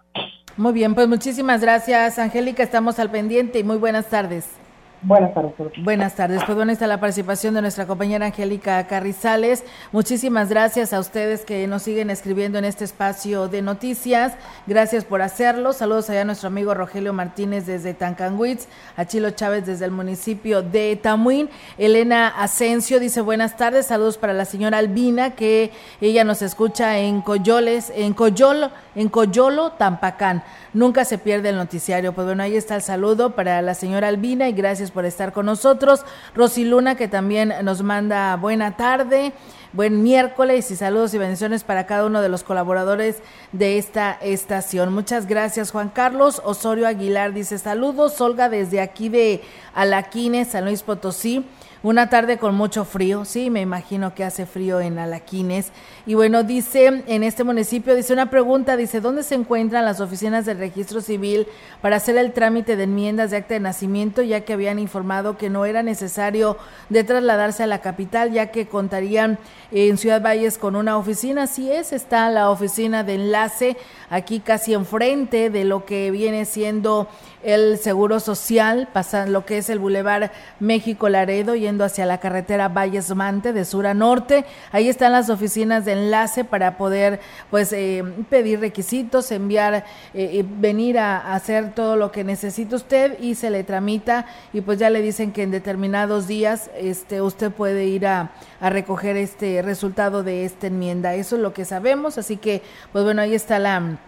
Muy bien, pues muchísimas gracias, Angélica. Estamos al pendiente y muy buenas tardes. Buenas tardes. Buenas tardes. Pues bueno, está la participación de nuestra compañera Angélica Carrizales. Muchísimas gracias a ustedes que nos siguen escribiendo en este espacio de noticias. Gracias por hacerlo. Saludos allá a nuestro amigo Rogelio Martínez desde Tancanwitz, a Chilo Chávez desde el municipio de Tamuín. Elena Asensio dice buenas tardes. Saludos para la señora Albina, que ella nos escucha en Coyoles, en Coyolo, en Coyolo, Tampacán. Nunca se pierde el noticiario. Pues bueno, ahí está el saludo para la señora Albina y gracias por estar con nosotros. Rosy Luna, que también nos manda buena tarde, buen miércoles y saludos y bendiciones para cada uno de los colaboradores de esta estación. Muchas gracias, Juan Carlos. Osorio Aguilar dice saludos. Olga desde aquí de Alaquines, San Luis Potosí. Una tarde con mucho frío, sí, me imagino que hace frío en Alaquines. Y bueno, dice en este municipio, dice una pregunta, dice, ¿dónde se encuentran las oficinas del registro civil para hacer el trámite de enmiendas de acta de nacimiento, ya que habían informado que no era necesario de trasladarse a la capital, ya que contarían en Ciudad Valles con una oficina? Así es, está la oficina de enlace aquí casi enfrente de lo que viene siendo el Seguro Social, pasando lo que es el Boulevard México Laredo, yendo hacia la carretera Valles Mante de sur a norte. Ahí están las oficinas de enlace para poder pues eh, pedir requisitos, enviar, eh, eh, venir a, hacer todo lo que necesita usted y se le tramita y pues ya le dicen que en determinados días este usted puede ir a, a recoger este resultado de esta enmienda. Eso es lo que sabemos, así que pues bueno, ahí está la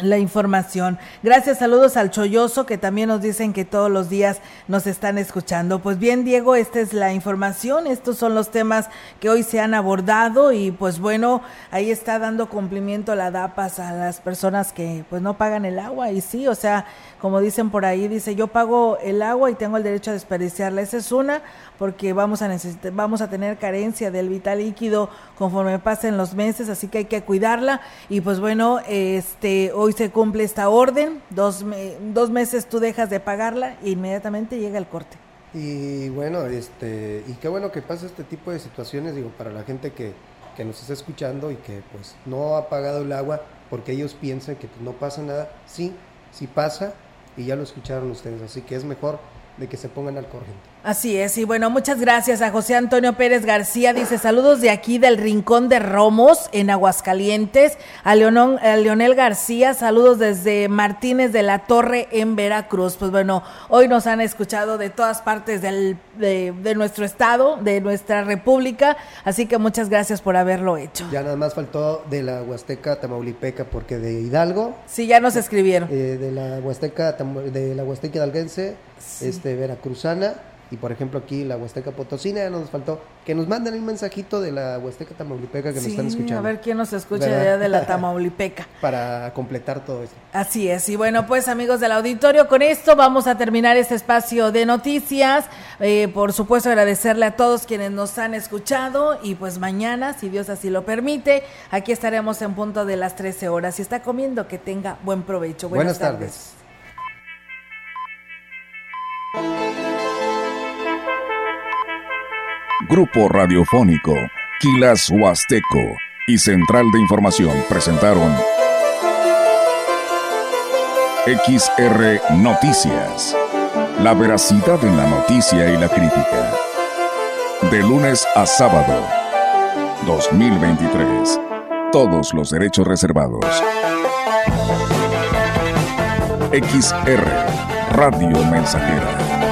la información. Gracias, saludos al Cholloso que también nos dicen que todos los días nos están escuchando. Pues bien, Diego, esta es la información, estos son los temas que hoy se han abordado y pues bueno, ahí está dando cumplimiento la DAPAS a las personas que pues no pagan el agua y sí, o sea, como dicen por ahí, dice, yo pago el agua y tengo el derecho a desperdiciarla. Esa es una, porque vamos a necesitar, vamos a tener carencia del vital líquido conforme pasen los meses, así que hay que cuidarla. Y pues bueno, este, hoy se cumple esta orden, dos, dos meses tú dejas de pagarla e inmediatamente llega el corte. Y bueno, este, y qué bueno que pasa este tipo de situaciones, digo, para la gente que, que nos está escuchando y que pues no ha pagado el agua porque ellos piensan que no pasa nada. Sí, sí pasa, y ya lo escucharon ustedes, así que es mejor de que se pongan al corriente. Así es, y bueno, muchas gracias a José Antonio Pérez García. Dice saludos de aquí del Rincón de Romos, en Aguascalientes. A, Leonón, a Leonel García, saludos desde Martínez de la Torre, en Veracruz. Pues bueno, hoy nos han escuchado de todas partes del, de, de nuestro estado, de nuestra república. Así que muchas gracias por haberlo hecho. Ya nada más faltó de la Huasteca Tamaulipeca, porque de Hidalgo. Sí, ya nos escribieron. eh, de la Huasteca, de la Huasteca Hidalguense, este, Veracruzana. Y por ejemplo aquí la Huasteca Potosina, ya nos faltó que nos manden un mensajito de la Huasteca Tamaulipeca que nos están escuchando. a ver quién nos escucha de la Tamaulipeca. Para completar todo esto. Así es, y bueno, pues amigos del auditorio, con esto vamos a terminar este espacio de noticias. Eh, por supuesto, agradecerle a todos quienes nos han escuchado y pues mañana, si Dios así lo permite, aquí estaremos en punto de las 13 horas. Si está comiendo, que tenga buen provecho. Buenas, Buenas tardes. Grupo Radiofónico, Quilas Huasteco y Central de Información presentaron XR Noticias. La veracidad en la noticia y la crítica. De lunes a sábado. 2023. Todos los derechos reservados. XR Radio Mensajera